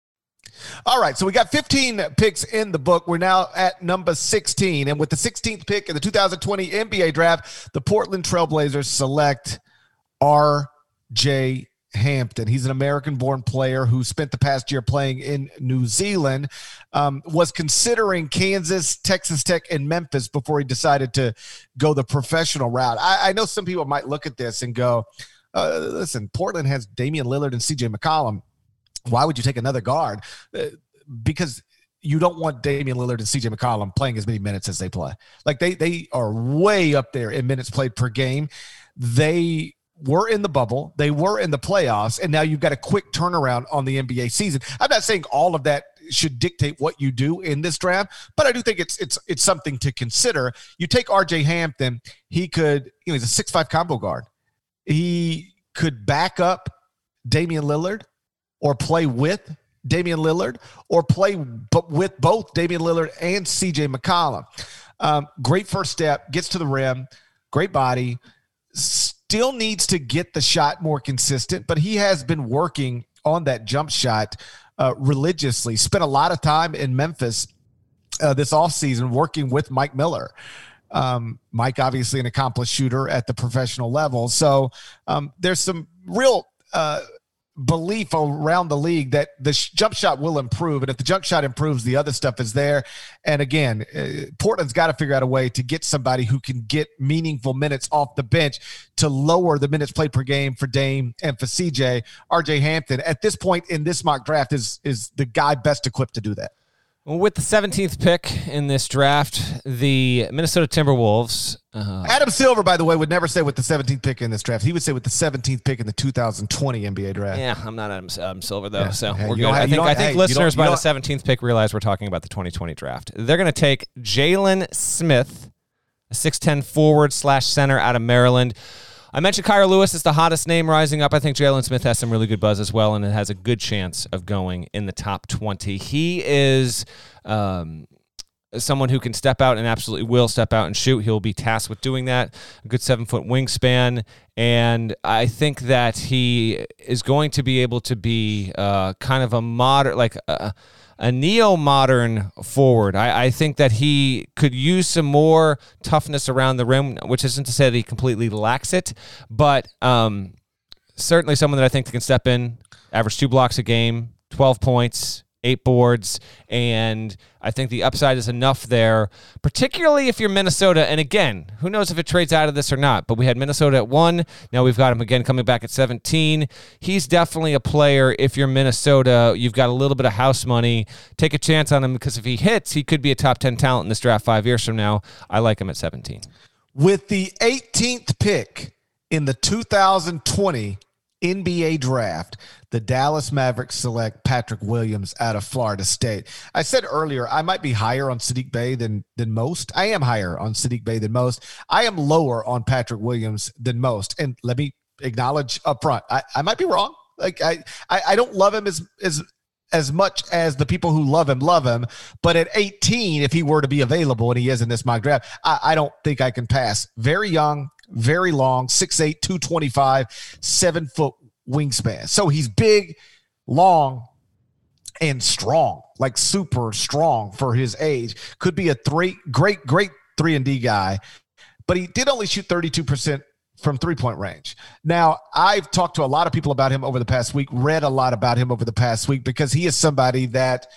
All right, so we got 15 picks in the book. We're now at number 16. And with the 16th pick in the 2020 NBA draft, the Portland Trailblazers select R.J. Hampton. He's an American born player who spent the past year playing in New Zealand, um, was considering Kansas, Texas Tech, and Memphis before he decided to go the professional route. I, I know some people might look at this and go, uh, listen, Portland has Damian Lillard and CJ McCollum why would you take another guard? Uh, because you don't want Damian Lillard and CJ McCollum playing as many minutes as they play. Like they they are way up there in minutes played per game. They were in the bubble, they were in the playoffs, and now you've got a quick turnaround on the NBA season. I'm not saying all of that should dictate what you do in this draft, but I do think it's it's it's something to consider. You take RJ Hampton, he could, you know, he's a six five combo guard. He could back up Damian Lillard or play with Damian Lillard or play b- with both Damian Lillard and CJ McCollum. Um, great first step, gets to the rim, great body, still needs to get the shot more consistent, but he has been working on that jump shot uh, religiously. Spent a lot of time in Memphis uh, this offseason working with Mike Miller. Um, Mike, obviously, an accomplished shooter at the professional level. So um, there's some real uh, belief around the league that the jump shot will improve. And if the jump shot improves, the other stuff is there. And again, uh, Portland's got to figure out a way to get somebody who can get meaningful minutes off the bench to lower the minutes played per game for Dame and for CJ. RJ Hampton at this point in this mock draft is is the guy best equipped to do that. With the 17th pick in this draft, the Minnesota Timberwolves. Uh, Adam Silver, by the way, would never say with the 17th pick in this draft. He would say with the 17th pick in the 2020 NBA draft. Yeah, I'm not Adam, Adam Silver though, yeah. so hey, we're good. I think I think hey, listeners by the 17th pick realize we're talking about the 2020 draft. They're going to take Jalen Smith, a 6'10 forward slash center out of Maryland. I mentioned Kira Lewis is the hottest name rising up. I think Jalen Smith has some really good buzz as well, and it has a good chance of going in the top 20. He is. Um, someone who can step out and absolutely will step out and shoot. He'll be tasked with doing that. A good seven foot wingspan. And I think that he is going to be able to be uh, kind of a modern, like a, a neo modern forward. I, I, think that he could use some more toughness around the rim, which isn't to say that he completely lacks it, but um, certainly someone that I think can step in, average two blocks a game, 12 points, eight boards, and I think the upside is enough there, particularly if you're Minnesota. And again, who knows if it trades out of this or not, but we had Minnesota at one. Now we've got him again coming back at 17. He's definitely a player. If you're Minnesota, you've got a little bit of house money. Take a chance on him because if he hits, he could be a top 10 talent in this draft five years from now. I like him at 17. With the 18th pick in the 2020 NBA draft, the Dallas Mavericks select Patrick Williams out of Florida State. I said earlier I might be higher on Saddiq Bey than than most. I am higher on Saddiq Bey than most. I am lower on Patrick Williams than most. And let me acknowledge up front, I, I might be wrong. Like I, I I don't love him as as as much as the people who love him love him. But at 18, if he were to be available and he is in this mock draft, I, I don't think I can pass. Very young, very long, 6'8, 225, seven foot wingspan. So he's big, long, and strong, like super strong for his age. Could be a three great, great three and D guy, but he did only shoot 32% from three point range. Now, I've talked to a lot of people about him over the past week, read a lot about him over the past week because he is somebody that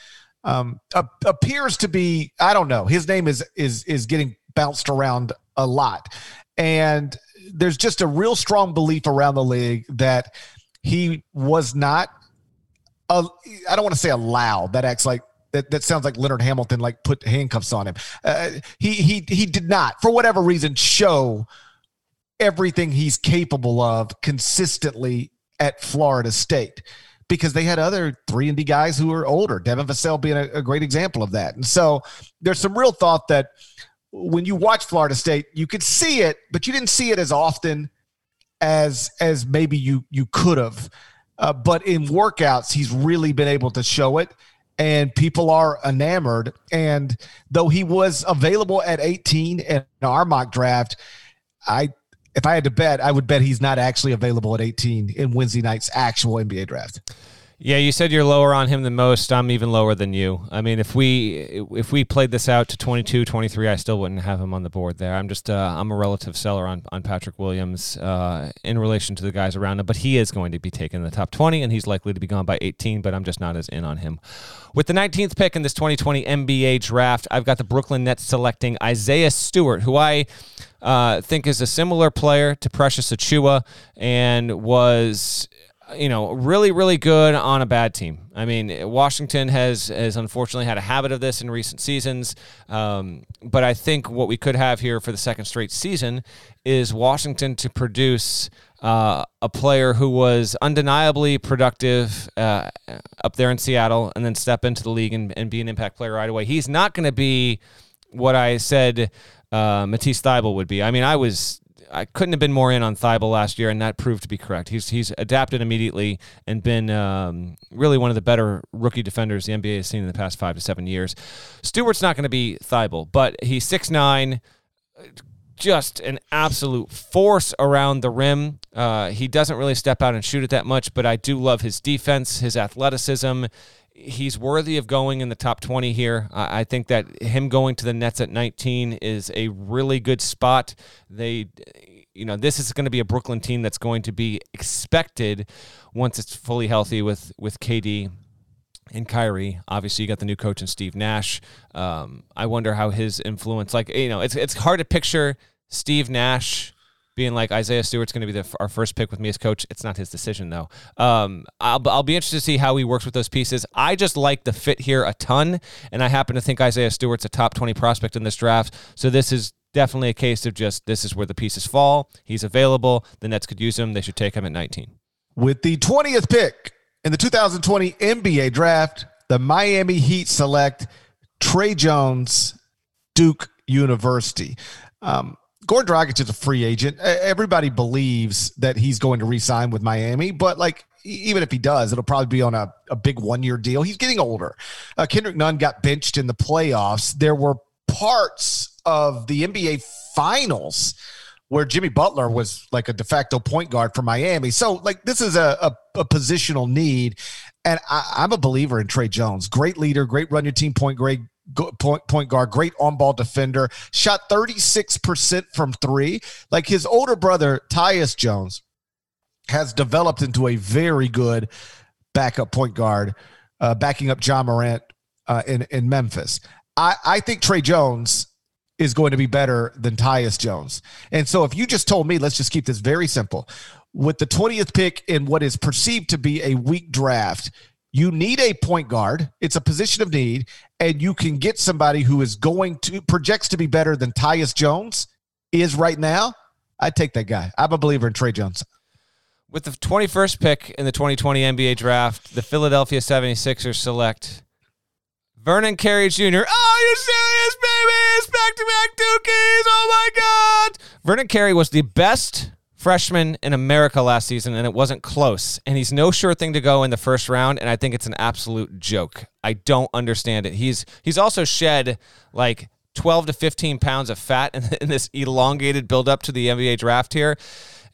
um, appears to be, I don't know, his name is is is getting bounced around a lot. And there's just a real strong belief around the league that he was not I don't want to say allowed. That acts like that, that sounds like Leonard Hamilton like put handcuffs on him. Uh, he he he did not, for whatever reason, show everything he's capable of consistently at Florida State because they had other three and D guys who are older. Devin Vassell being a, a great example of that. And so there's some real thought that when you watch Florida State, you could see it, but you didn't see it as often as as maybe you you could have. Uh, but in workouts, he's really been able to show it, and people are enamored. And though he was available at 18 in our mock draft, I if I had to bet, I would bet he's not actually available at 18 in Wednesday night's actual NBA draft. Yeah, you said you're lower on him than most. I'm even lower than you. I mean, if we if we played this out to 22, 23, I still wouldn't have him on the board there. I'm just uh, I'm a relative seller on on Patrick Williams uh, in relation to the guys around him, but he is going to be taken in the top 20 and he's likely to be gone by 18, but I'm just not as in on him. With the 19th pick in this 2020 NBA draft, I've got the Brooklyn Nets selecting Isaiah Stewart, who I uh, think is a similar player to Precious Achiuwa and was you know, really, really good on a bad team. I mean, Washington has has unfortunately had a habit of this in recent seasons. Um, but I think what we could have here for the second straight season is Washington to produce uh, a player who was undeniably productive uh, up there in Seattle, and then step into the league and, and be an impact player right away. He's not going to be what I said uh, Matisse Thybulle would be. I mean, I was I couldn't have been more in on Thybulle last year, and that proved to be correct. He's he's adapted immediately and been um, really one of the better rookie defenders the NBA has seen in the past five to seven years. Stewart's not going to be Thybulle, but he's six nine, just an absolute force around the rim. Uh, he doesn't really step out and shoot it that much, but I do love his defense, his athleticism he's worthy of going in the top 20 here. I think that him going to the Nets at 19 is a really good spot. They, you know, this is going to be a Brooklyn team that's going to be expected once it's fully healthy with with KD and Kyrie. Obviously, you got the new coach and Steve Nash. Um, I wonder how his influence, like you know, it's it's hard to picture Steve Nash being like Isaiah Stewart's going to be the, our first pick with me as coach. It's not his decision though. Um, I'll I'll be interested to see how he works with those pieces. I just like the fit here a ton, and I happen to think Isaiah Stewart's a top twenty prospect in this draft. So this is definitely a case of just this is where the pieces fall. He's available. The Nets could use him. They should take him at nineteen. With the twentieth pick in the 2020 NBA draft, the Miami Heat select Tre Jones, Duke University. Um, Goran Dragic is a free agent. Everybody believes that he's going to re-sign with Miami, but like even if he does, it'll probably be on a, a big one-year deal. He's getting older. Uh, Kendrick Nunn got benched in the playoffs. There were parts of the NBA Finals where Jimmy Butler was like a de facto point guard for Miami. So like this is a, a, a positional need. And I, am a believer in Tre Jones. Great leader, great run your team point, great point, point guard, great on ball defender, shot 36% from three. Like his older brother, Tyus Jones, has developed into a very good backup point guard uh, backing up Ja Morant uh, in in Memphis. I, I think Tre Jones is going to be better than Tyus Jones. And so if you just told me, let's just keep this very simple. With the 20th pick in what is perceived to be a weak draft, you need a point guard. It's a position of need, and you can get somebody who is going to projects to be better than Tyus Jones is right now. I'd take that guy. I'm a believer in Tre Jones. With the 21st pick in the 2020 NBA draft, the Philadelphia 76ers select Vernon Carey Jr. Oh, you serious, baby? It's back to back dookies. Oh my God. Vernon Carey was the best freshman in America last season, and it wasn't close. And he's no sure thing to go in the first round, and I think it's an absolute joke. I don't understand it. He's he's also shed like 12 to 15 pounds of fat in, in this elongated buildup to the NBA draft here.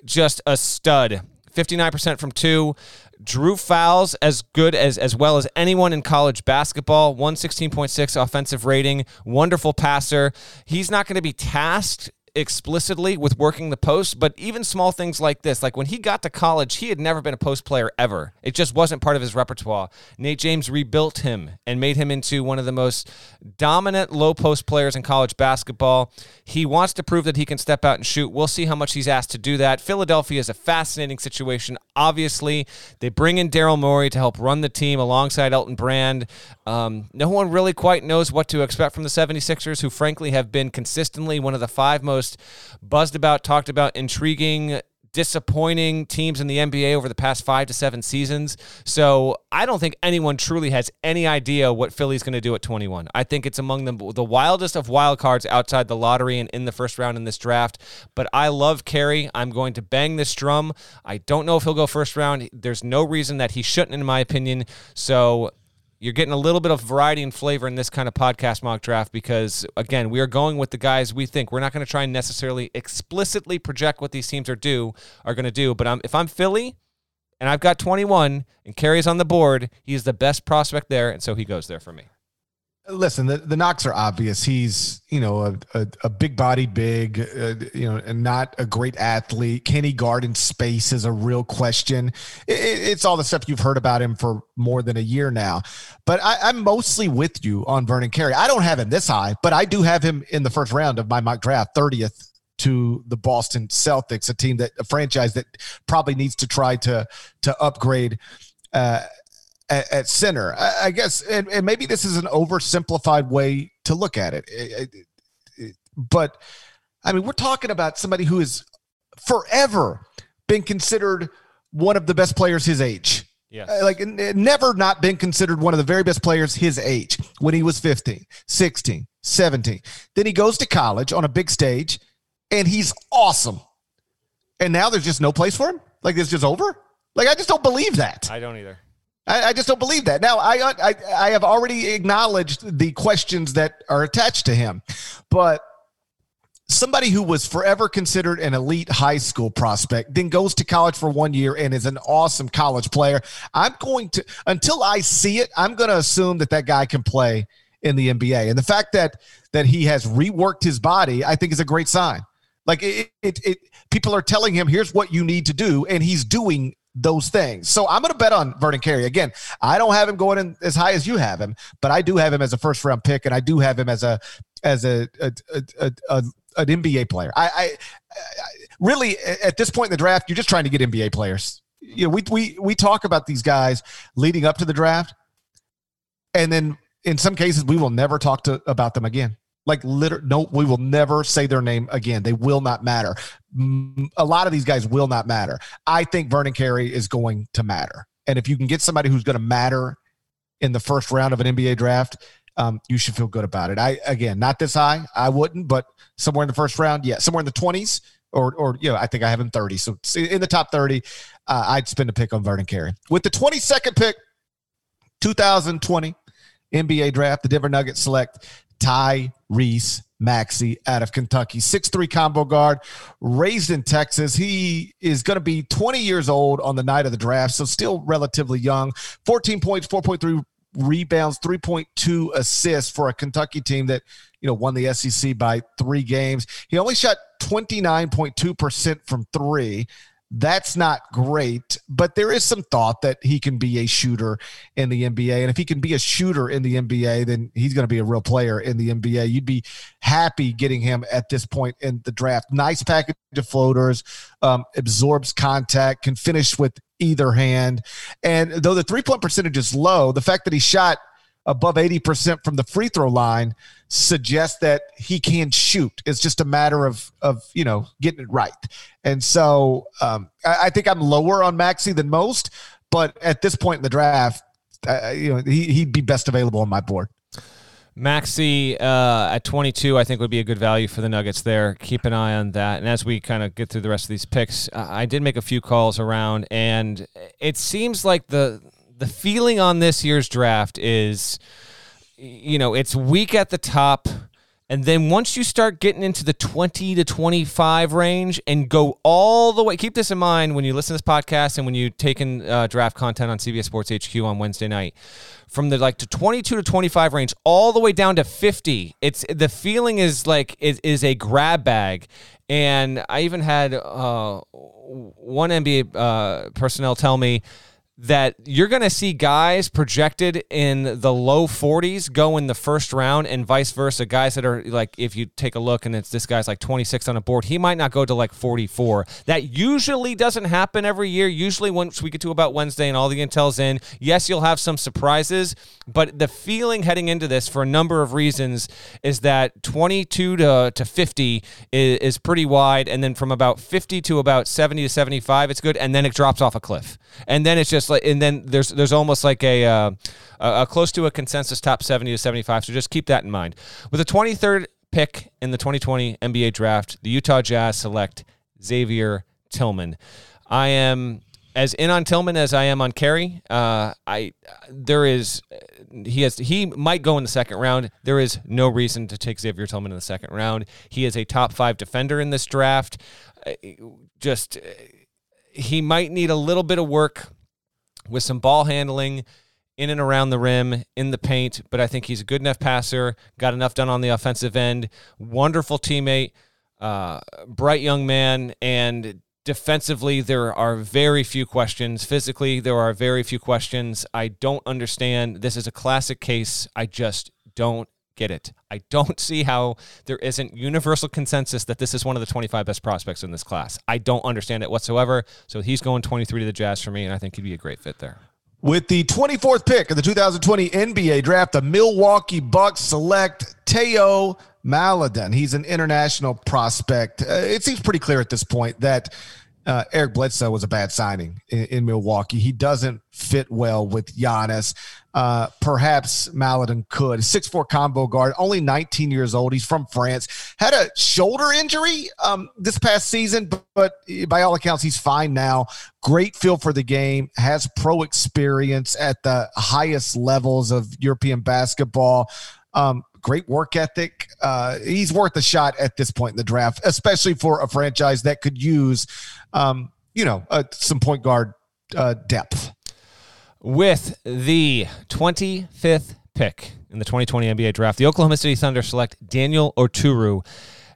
Just a stud. 59% from two. Drew fouls as good as as well as anyone in college basketball. 116.6 offensive rating. Wonderful passer. He's not going to be tasked explicitly with working the post, but even small things like this, like when he got to college, he had never been a post player ever. It just wasn't part of his repertoire. Nate James rebuilt him and made him into one of the most dominant low post players in college basketball. He wants to prove that he can step out and shoot. We'll see how much he's asked to do that. Philadelphia is a fascinating situation. Obviously, they bring in Daryl Morey to help run the team alongside Elton Brand. Um, no one really quite knows what to expect from the 76ers, who frankly have been consistently one of the five most most buzzed about, talked about, intriguing disappointing teams in the NBA over the past five to seven seasons. So I don't think anyone truly has any idea what Philly's going to do at 21. I think it's among the, the wildest of wild cards outside the lottery and in the first round in this draft. But I love Carey. I'm going to bang this drum. I don't know if he'll go first round. There's no reason that he shouldn't, in my opinion. So you're getting a little bit of variety and flavor in this kind of podcast mock draft because again we are going with the guys we think. We're not going to try and necessarily explicitly project what these teams are do are going to do but I'm, if i'm philly and i've got 21 and Carey's on the board he's the best prospect there and so he goes there for me Listen, the, the knocks are obvious. He's, you know, a, a, a big body, big, uh, you know, and not a great athlete. Can he guard in space is a real question. It, it's all the stuff you've heard about him for more than a year now. But I, I'm mostly with you on Vernon Carey. I don't have him this high, but I do have him in the first round of my mock draft, 30th to the Boston Celtics, a team that, a franchise that probably needs to try to, to upgrade. Uh, at, at center. I, I guess, and, and, maybe this is an oversimplified way to look at it, it, it, but I mean, we're talking about somebody who has forever been considered one of the best players his age. Yeah. Uh, like never not been considered one of the very best players his age when he was 15, 16, 17. Then he goes to college on a big stage and he's awesome. And now there's just no place for him? Like it's just over? Like I just don't believe that. I don't either. I, I, just don't believe that. Now, I, I I have already acknowledged the questions that are attached to him, but somebody who was forever considered an elite high school prospect, then goes to college for one year and is an awesome college player. I'm going to until I see it, I'm going to assume that that guy can play in the NBA, and the fact that that he has reworked his body, I think, is a great sign. Like it, it, it people are telling him, here's what you need to do, and he's doing those things. So I'm going to bet on Vernon Carey. Again, I don't have him going in as high as you have him, but I do have him as a first round pick, and I do have him as a as a, a, a, a an NBA player. I, I, I, really at this point in the draft, you're just trying to get NBA players. You know, we we we talk about these guys leading up to the draft, and then in some cases we will never talk to about them again. Like literally, no, we will never say their name again. They will not matter. A lot of these guys will not matter. I think Vernon Carey is going to matter. And if you can get somebody who's going to matter in the first round of an NBA draft, um, you should feel good about it. I again, not this high. I wouldn't, but somewhere in the first round, yeah, somewhere in the twenties, or or you know, I think I have him thirty. So in the top thirty, uh, I'd spend a pick on Vernon Carey with the twenty second pick, 2020 NBA draft. The Denver Nuggets select Tyrese Maxey out of Kentucky. Six-three combo guard, raised in Texas. He is going to be 20 years old on the night of the draft, so still relatively young. 14 points, 4.3 rebounds, 3.2 assists for a Kentucky team that, you know, won the SEC by three games. He only shot 29.2% from three. That's not great, but there is some thought that he can be a shooter in the NBA. And if he can be a shooter in the NBA, then he's going to be a real player in the NBA. You'd be happy getting him at this point in the draft. Nice package of floaters, um, absorbs contact, can finish with either hand. And though the three point percentage is low, the fact that he shot above 80% from the free throw line suggests that he can shoot. It's just a matter of of you know getting it right. And so um, I, I, think I'm lower on Maxey than most, but at this point in the draft, uh, you know he, he'd be best available on my board. Maxey uh, at 22, I think would be a good value for the Nuggets there. Keep an eye on that. And as we kind of get through the rest of these picks, I did make a few calls around, and it seems like the the feeling on this year's draft is, you know, it's weak at the top. And then once you start getting into the 20 to 25 range and go all the way, keep this in mind when you listen to this podcast and when you take in uh, draft content on CBS Sports HQ on Wednesday night. From the like to 22 to 25 range, all the way down to 50, it's the feeling is like is, is a grab bag. And I even had uh, one NBA uh, personnel tell me that you're going to see guys projected in the low 40s go in the first round and vice versa. Guys that are like if you take a look and it's this guy's like 26 on a board he might not go to like 44 that usually doesn't happen every year. Usually once we get to about wednesday and all the intel's in yes you'll have some surprises but the feeling heading into this for a number of reasons is that 22 to, to 50 is, is pretty wide and then from about 50 to about 70 to 75 it's good and then it drops off a cliff. And then it's just like, and then there's there's almost like a, uh, a, a close to a consensus top 70 to 75. So just keep that in mind. With the 23rd pick in the 2020 NBA draft, the Utah Jazz select Xavier Tillman. I am as in on Tillman as I am on Carey. Uh, I there is he has he might go in the second round. There is no reason to take Xavier Tillman in the second round. He is a top five defender in this draft. Uh, just he might need a little bit of work with some ball handling in and around the rim, in the paint, but I think he's a good enough passer, got enough done on the offensive end, wonderful teammate, uh, bright young man, and defensively, there are very few questions. Physically, there are very few questions. I don't understand. This is a classic case. I just don't get it. I don't see how there isn't universal consensus that this is one of the 25 best prospects in this class. I don't understand it whatsoever. So he's going 23 to the Jazz for me, and I think he'd be a great fit there. With the 24th pick of the 2020 NBA draft, the Milwaukee Bucks select Teo Maledon. He's an international prospect. Uh, it seems pretty clear at this point that uh, Eric Bledsoe was a bad signing in, in, Milwaukee. He doesn't fit well with Giannis. Uh, perhaps Maledon could. Six four combo guard, only 19 years old. He's from France. Had a shoulder injury um, this past season, but, but by all accounts, he's fine now. Great feel for the game. Has pro experience at the highest levels of European basketball. Um, great work ethic. Uh, he's worth a shot at this point in the draft, especially for a franchise that could use, um, you know, uh, some point guard uh, depth. With the 25th pick in the 2020 NBA draft, the Oklahoma City Thunder select Daniel Oturu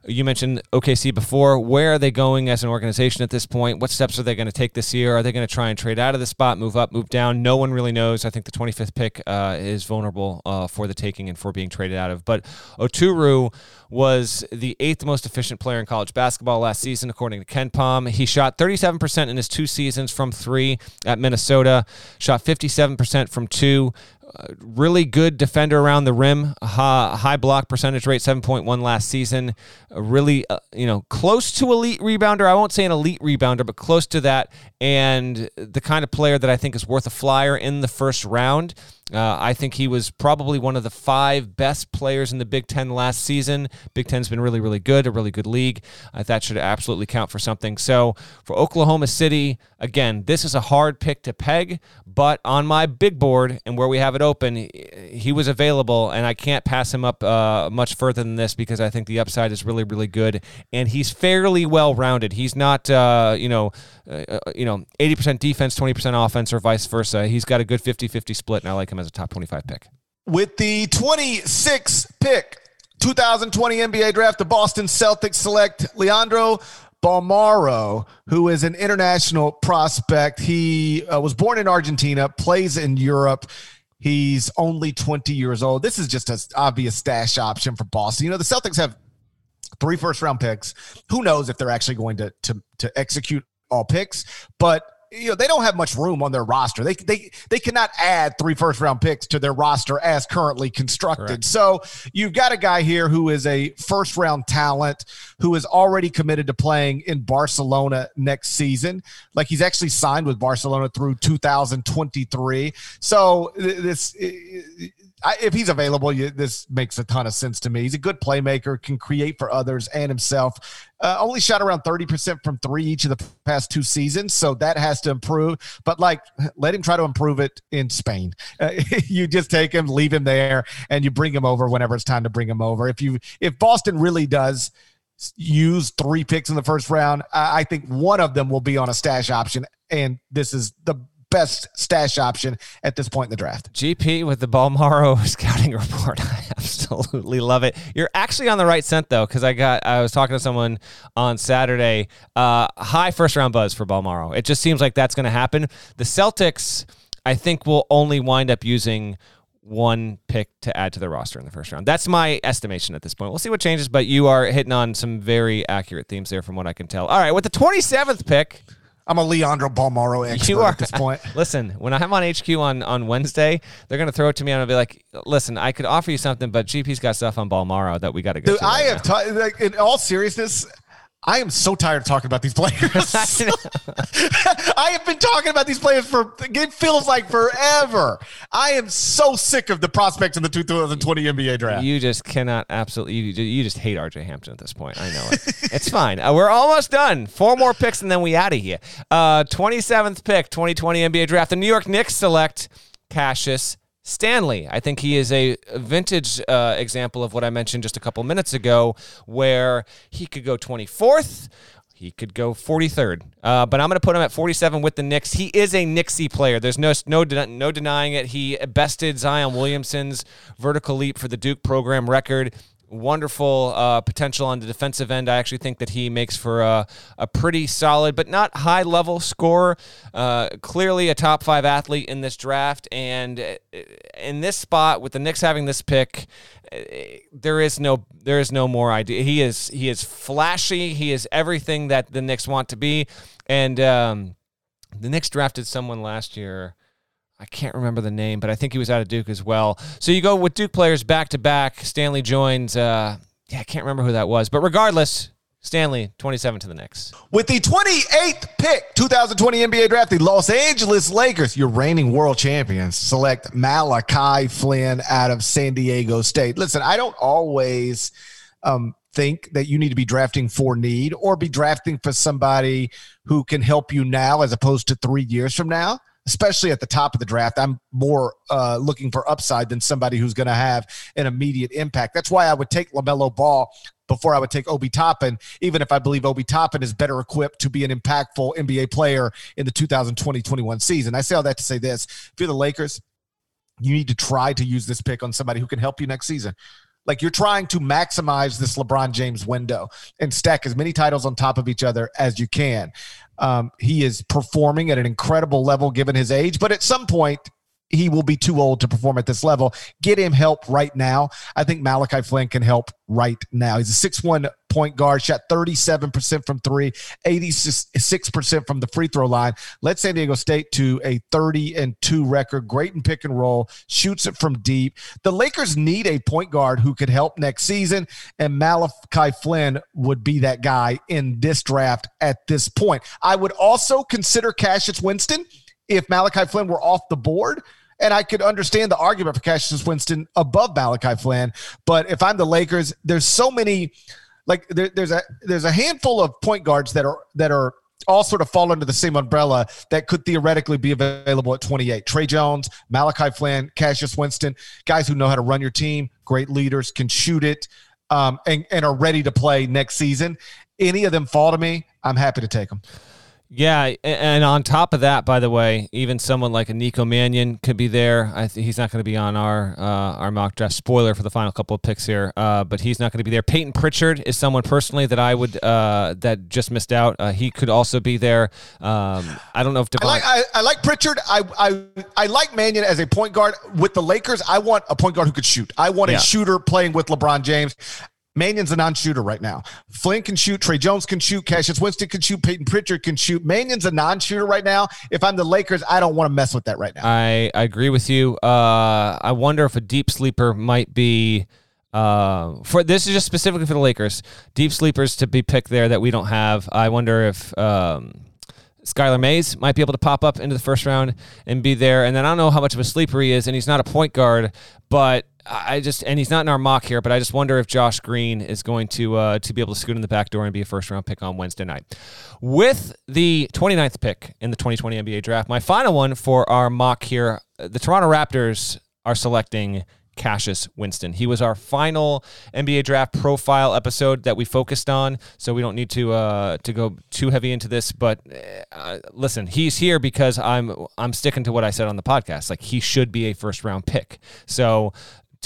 you mentioned OKC before. Where are they going as an organization at this point? What steps are they going to take this year? Are they going to try and trade out of the spot, move up, move down? No one really knows. I think the 25th pick uh, is vulnerable uh, for the taking and for being traded out of. But Oturu was the eighth most efficient player in college basketball last season, according to KenPom. He shot 37% in his two seasons from three at Minnesota, shot 57% from two really good defender around the rim, high, block percentage rate, 7.1 last season. really, uh, you know, close to elite rebounder. I won't say an elite rebounder, but close to that. And the kind of player that I think is worth a flyer in the first round. Uh, I think he was probably one of the five best players in the Big Ten last season. Big Ten's been really, really good, a really good league. Uh, that should absolutely count for something. So for Oklahoma City, again, this is a hard pick to peg, but on my big board and where we have it open, he was available, and I can't pass him up uh, much further than this because I think the upside is really, really good, and he's fairly well rounded. He's not, uh, you know, uh, you know, 80% defense, 20% offense, or vice versa. He's got a good 50-50 split, and I like him as a top 25 pick. With the 26th pick, 2020 NBA draft, the Boston Celtics select Leandro Bolmaro, who is an international prospect. He uh, was born in Argentina, plays in Europe. He's only 20 years old. This is just an obvious stash option for Boston. You know, the Celtics have three first round picks. Who knows if they're actually going to to to execute all picks, but you know they don't have much room on their roster. They they they cannot add three first round picks to their roster as currently constructed. Correct. So you've got a guy here who is a first round talent who is already committed to playing in Barcelona next season. Like he's actually signed with Barcelona through 2023. So this I, if he's available, you, this makes a ton of sense to me. He's a good playmaker, can create for others and himself. Uh, only shot around 30% from three each of the past two seasons. So that has to improve. But like, let him try to improve it in Spain. Uh, you just take him, leave him there, and you bring him over whenever it's time to bring him over. If you, if Boston really does use three picks in the first round, I, I think one of them will be on a stash option. And this is the best stash option at this point in the draft. GP with the Bolmaro scouting report. I absolutely love it. You're actually on the right scent though, because I got I was talking to someone on Saturday. Uh, high first round buzz for Bolmaro. It just seems like that's going to happen. The Celtics, I think, will only wind up using one pick to add to the roster in the first round. That's my estimation at this point. We'll see what changes, but you are hitting on some very accurate themes there from what I can tell. All right, with the 27th pick, I'm a Leandro Bolmaro expert you are, at this point. listen, when I'm on HQ on, on Wednesday, they're going to throw it to me and I'll be like, listen, I could offer you something, but GP's got stuff on Bolmaro that we got to go Dude, I have, t- like, in all seriousness, I am so tired of talking about these players. I have been talking about these players for it feels like forever. I am so sick of the prospects in the 2020 NBA draft. You just cannot absolutely you, you just hate RJ Hampton at this point. I know it. it's fine. Uh, we're almost done. Four more picks and then we out of here. Uh, 27th pick, 2020 NBA draft. The New York Knicks select Cassius Stanley. I think he is a vintage uh, example of what I mentioned just a couple minutes ago, where he could go 24th. He could go 43rd, uh, but I'm going to put him at 47 with the Knicks. He is a Knicksy player. There's no no no denying it. He bested Zion Williamson's vertical leap for the Duke program record wonderful uh, potential on the defensive end. I actually think that he makes for a, a pretty solid, but not high level scorer. Uh, clearly a top five athlete in this draft. And uh, in this spot, with the Knicks having this pick, uh, there is no there is no more idea. He is he is flashy. He is everything that the Knicks want to be. And um, the Knicks drafted someone last year. I can't remember the name, but I think he was out of Duke as well. So you go with Duke players back to back. Stanley joins. Uh, yeah, I can't remember who that was, but regardless, Stanley, 27 to the Knicks. With the 28th pick, 2020 NBA draft, the Los Angeles Lakers, your reigning world champions, select Malachi Flynn out of San Diego State. Listen, I don't always um, think that you need to be drafting for need or be drafting for somebody who can help you now as opposed to three years from now especially at the top of the draft, I'm more uh, looking for upside than somebody who's going to have an immediate impact. That's why I would take LaMelo Ball before I would take Obi Toppin, even if I believe Obi Toppin is better equipped to be an impactful NBA player in the 2020-21 season. I say all that to say this. If you're the Lakers, you need to try to use this pick on somebody who can help you next season. Like you're trying to maximize this LeBron James window and stack as many titles on top of each other as you can. Um, he is performing at an incredible level given his age, but at some point, he will be too old to perform at this level. Get him help right now. I think Malachi Flynn can help right now. He's a six-one point guard, shot 37% from three, 86% from the free throw line. Led San Diego State to a 30 and 2 record. Great in pick and roll, shoots it from deep. The Lakers need a point guard who could help next season, and Malachi Flynn would be that guy in this draft at this point. I would also consider Cassius Winston if Malachi Flynn were off the board. And I could understand the argument for Cassius Winston above Malachi Flynn. But if I'm the Lakers, there's so many like there, there's a there's a handful of point guards that are that are all sort of fall under the same umbrella that could theoretically be available at 28. Tre Jones, Malachi Flynn, Cassius Winston, guys who know how to run your team, great leaders, can shoot it, um, and, and are ready to play next season. Any of them fall to me, I'm happy to take them. Yeah, and on top of that, by the way, even someone like a Nico Mannion could be there. I th- he's not going to be on our uh, our mock draft. Spoiler for the final couple of picks here, uh, but he's not going to be there. Payton Pritchard is someone personally that I would uh, that just missed out. Uh, he could also be there. Um, I don't know if Devon- I, like, I, I like Pritchard. I, I I like Mannion as a point guard with the Lakers. I want a point guard who could shoot. I want yeah. a shooter playing with LeBron James. Mannion's a non-shooter right now. Flynn can shoot. Tre Jones can shoot. Cassius Winston can shoot. Payton Pritchard can shoot. Mannion's a non-shooter right now. If I'm the Lakers, I don't want to mess with that right now. I, I agree with you. Uh, I wonder if a deep sleeper might be uh, for this is just specifically for the Lakers. Deep sleepers to be picked there that we don't have. I wonder if um, Skylar Mays might be able to pop up into the first round and be there. And then I don't know how much of a sleeper he is, and he's not a point guard, but I just and he's not in our mock here, but I just wonder if Josh Green is going to uh, to be able to scoot in the back door and be a first round pick on Wednesday night. With the 29th pick in the 2020 NBA draft, my final one for our mock here, the Toronto Raptors are selecting Cassius Winston. He was our final NBA draft profile episode that we focused on, so we don't need to uh, to go too heavy into this. But uh, listen, he's here because I'm I'm sticking to what I said on the podcast. Like he should be a first round pick. So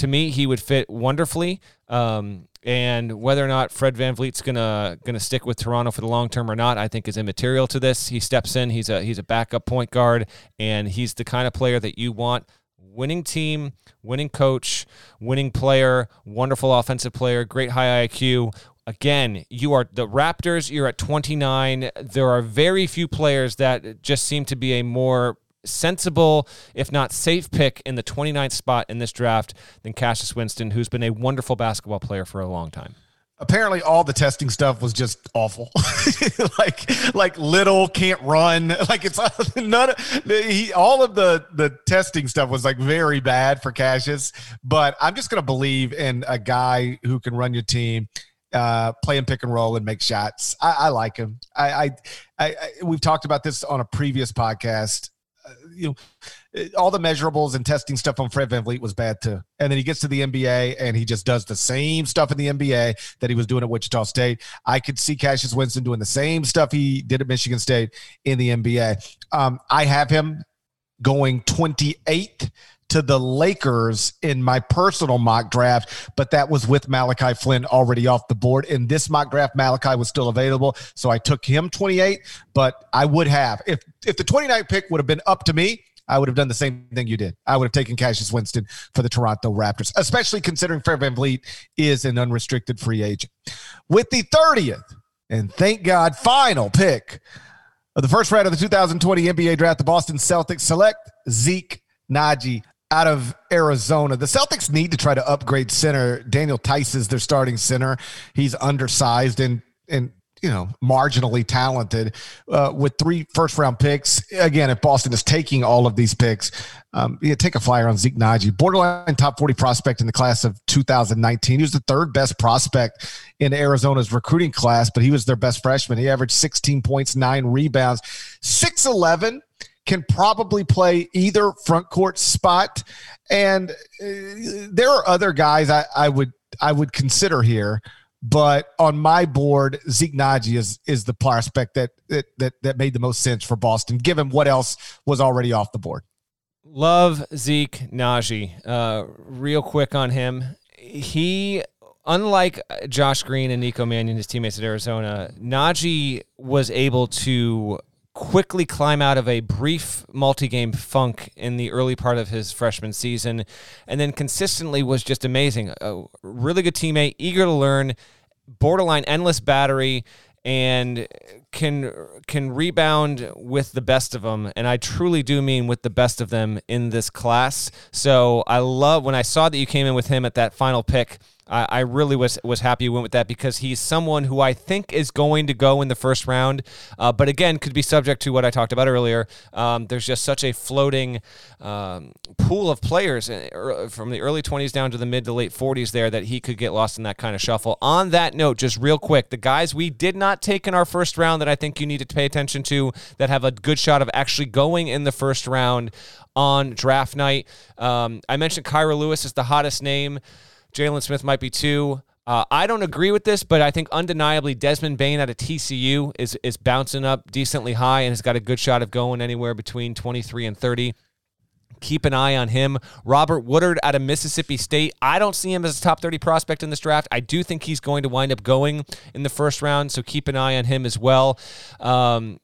to me, he would fit wonderfully. Um, and whether or not Fred VanVleet's gonna gonna stick with Toronto for the long term or not, I think is immaterial to this. He steps in. He's a he's a backup point guard, and he's the kind of player that you want. Winning team, winning coach, winning player, wonderful offensive player, great high IQ. Again, you are the Raptors. You're at 29. There are very few players that just seem to be a more sensible, if not safe pick in the 29th spot in this draft than Cassius Winston, who's been a wonderful basketball player for a long time. Apparently, all the testing stuff was just awful. like, like little can't run. Like it's none. He all of the the testing stuff was like very bad for Cassius. But I'm just gonna believe in a guy who can run your team uh, play and pick and roll and make shots. I, I like him. I, I, I, we've talked about this on a previous podcast you know, all the measurables and testing stuff on Fred VanVleet was bad too. And then he gets to the NBA and he just does the same stuff in the NBA that he was doing at Wichita State. I could see Cassius Winston doing the same stuff he did at Michigan State in the NBA. Um, I have him going 28th to the Lakers in my personal mock draft, but that was with Malachi Flynn already off the board. In this mock draft, Malachi was still available, so I took him 28. But I would have if if the 29th pick would have been up to me. I would have done the same thing you did. I would have taken Cassius Winston for the Toronto Raptors, especially considering Fred VanVleet is an unrestricted free agent. With the 30th, and thank God, final pick of the first round of the 2020 NBA draft, the Boston Celtics select Zeke Nnaji out of Arizona. The Celtics need to try to upgrade center. Daniel Theis is their starting center. He's undersized and and you know marginally talented uh, with three first round picks. Again, if Boston is taking all of these picks, um, yeah, take a flyer on Zeke Nnaji, borderline top forty prospect in the class of 2019. He was the third best prospect in Arizona's recruiting class, but he was their best freshman. He averaged 16 points, nine rebounds, six eleven can probably play either front court spot. And uh, there are other guys I, I would I would consider here, but on my board, Zeke Nnaji is is the prospect that that that, made the most sense for Boston, given what else was already off the board. Love Zeke Nnaji. Uh, real quick on him, he unlike Josh Green and Nico Mannion, his teammates at Arizona, Nnaji was able to quickly climb out of a brief multi-game funk in the early part of his freshman season and then consistently was just amazing. A really good teammate eager to learn borderline endless battery and can can rebound with the best of them and I truly do mean with the best of them in this class. So I love when I saw that you came in with him at that final pick I, I really was was happy you went with that because he's someone who I think is going to go in the first round, uh, but again could be subject to what I talked about earlier. Um, there's just such a floating um, pool of players uh, from the early 20s down to the mid to late 40s there that he could get lost in that kind of shuffle. On that note, just real quick, the guys we did not take in our first round that I think you need to pay attention to that have a good shot of actually going in the first round on draft night. Um, I mentioned Kira Lewis is the hottest name. Jalen Smith might be two. Uh, I don't agree with this, but I think undeniably Desmond Bane out of TCU is is bouncing up decently high and has got a good shot of going anywhere between 23 and 30. Keep an eye on him. Robert Woodard out of Mississippi State. I don't see him as a top 30 prospect in this draft. I do think he's going to wind up going in the first round, so keep an eye on him as well. Um,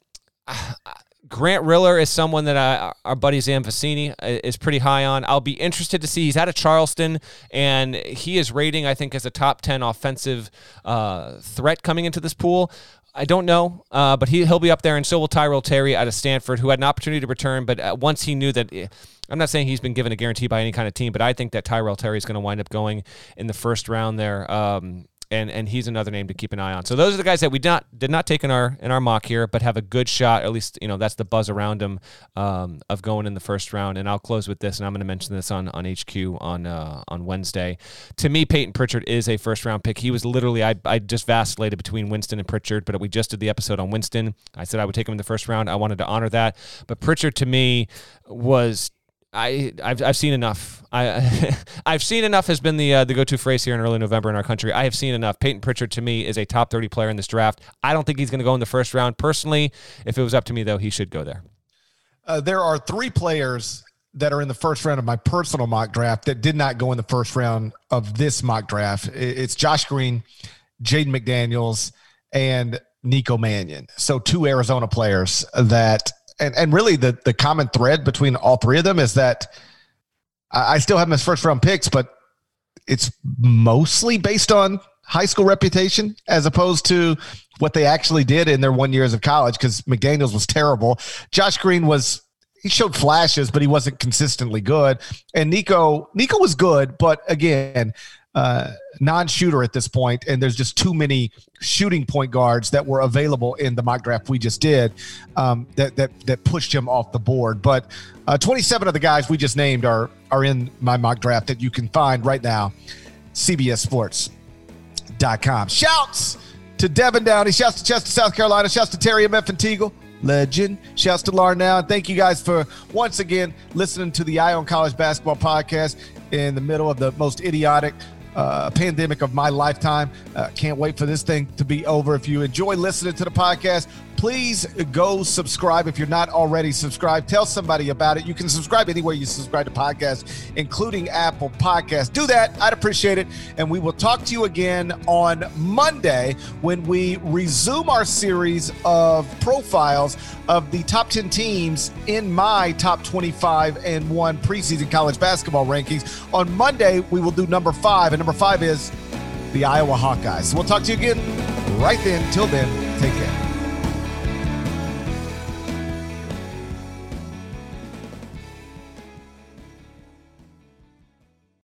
Grant Riller is someone that I, our buddy Sam Vecenie is pretty high on. I'll be interested to see. He's out of Charleston, and he is rating, I think, as a top 10 offensive uh, threat coming into this pool. I don't know, uh, but he, he'll be up there, and so will Tyrell Terry out of Stanford, who had an opportunity to return, but uh, once he knew that. Eh, I'm not saying he's been given a guarantee by any kind of team, but I think that Tyrell Terry is going to wind up going in the first round there. Um, and and he's another name to keep an eye on. So those are the guys that we did not did not take in our in our mock here, but have a good shot. At least you know that's the buzz around him um, of going in the first round. And I'll close with this, and I'm going to mention this on on HQ on uh, on Wednesday. To me, Payton Pritchard is a first round pick. He was literally I I just vacillated between Winston and Pritchard, but we just did the episode on Winston. I said I would take him in the first round. I wanted to honor that, but Pritchard to me was I I've, I've seen enough. I I've seen enough has been the uh, the go to phrase here in early November in our country. I have seen enough. Payton Pritchard to me is a top thirty player in this draft. I don't think he's going to go in the first round. Personally, if it was up to me though, he should go there. Uh, there are three players that are in the first round of my personal mock draft that did not go in the first round of this mock draft. It's Josh Green, Jaden McDaniels, and Nico Mannion. So two Arizona players that and and really the the common thread between all three of them is that I, still have them as first round picks, but it's mostly based on high school reputation as opposed to what they actually did in their one years of college because McDaniels was terrible. Josh Green was he showed flashes, but he wasn't consistently good. And Nico Nico was good, but again, uh, non-shooter at this point, and there's just too many shooting point guards that were available in the mock draft we just did um, that that that pushed him off the board. But uh, 27 of the guys we just named are are in my mock draft that you can find right now. CBSSports.com. Shouts to Devin Downey. Shouts to Chester, South Carolina. Shouts to Terry Teagle legend. Shouts to Larnell. And thank you guys for once again listening to the Eye on College Basketball podcast in the middle of the most idiotic uh, pandemic of my lifetime. Uh, can't wait for this thing to be over. If you enjoy listening to the podcast, please go subscribe if you're not already subscribed. Tell somebody about it. You can subscribe anywhere you subscribe to podcasts, including Apple Podcasts. Do that. I'd appreciate it. And we will talk to you again on Monday when we resume our series of profiles of the top 10 teams in my top 25 and one preseason college basketball rankings. On Monday, we will do number five, and number five is the Iowa Hawkeyes. We'll talk to you again right then. Till then, take care.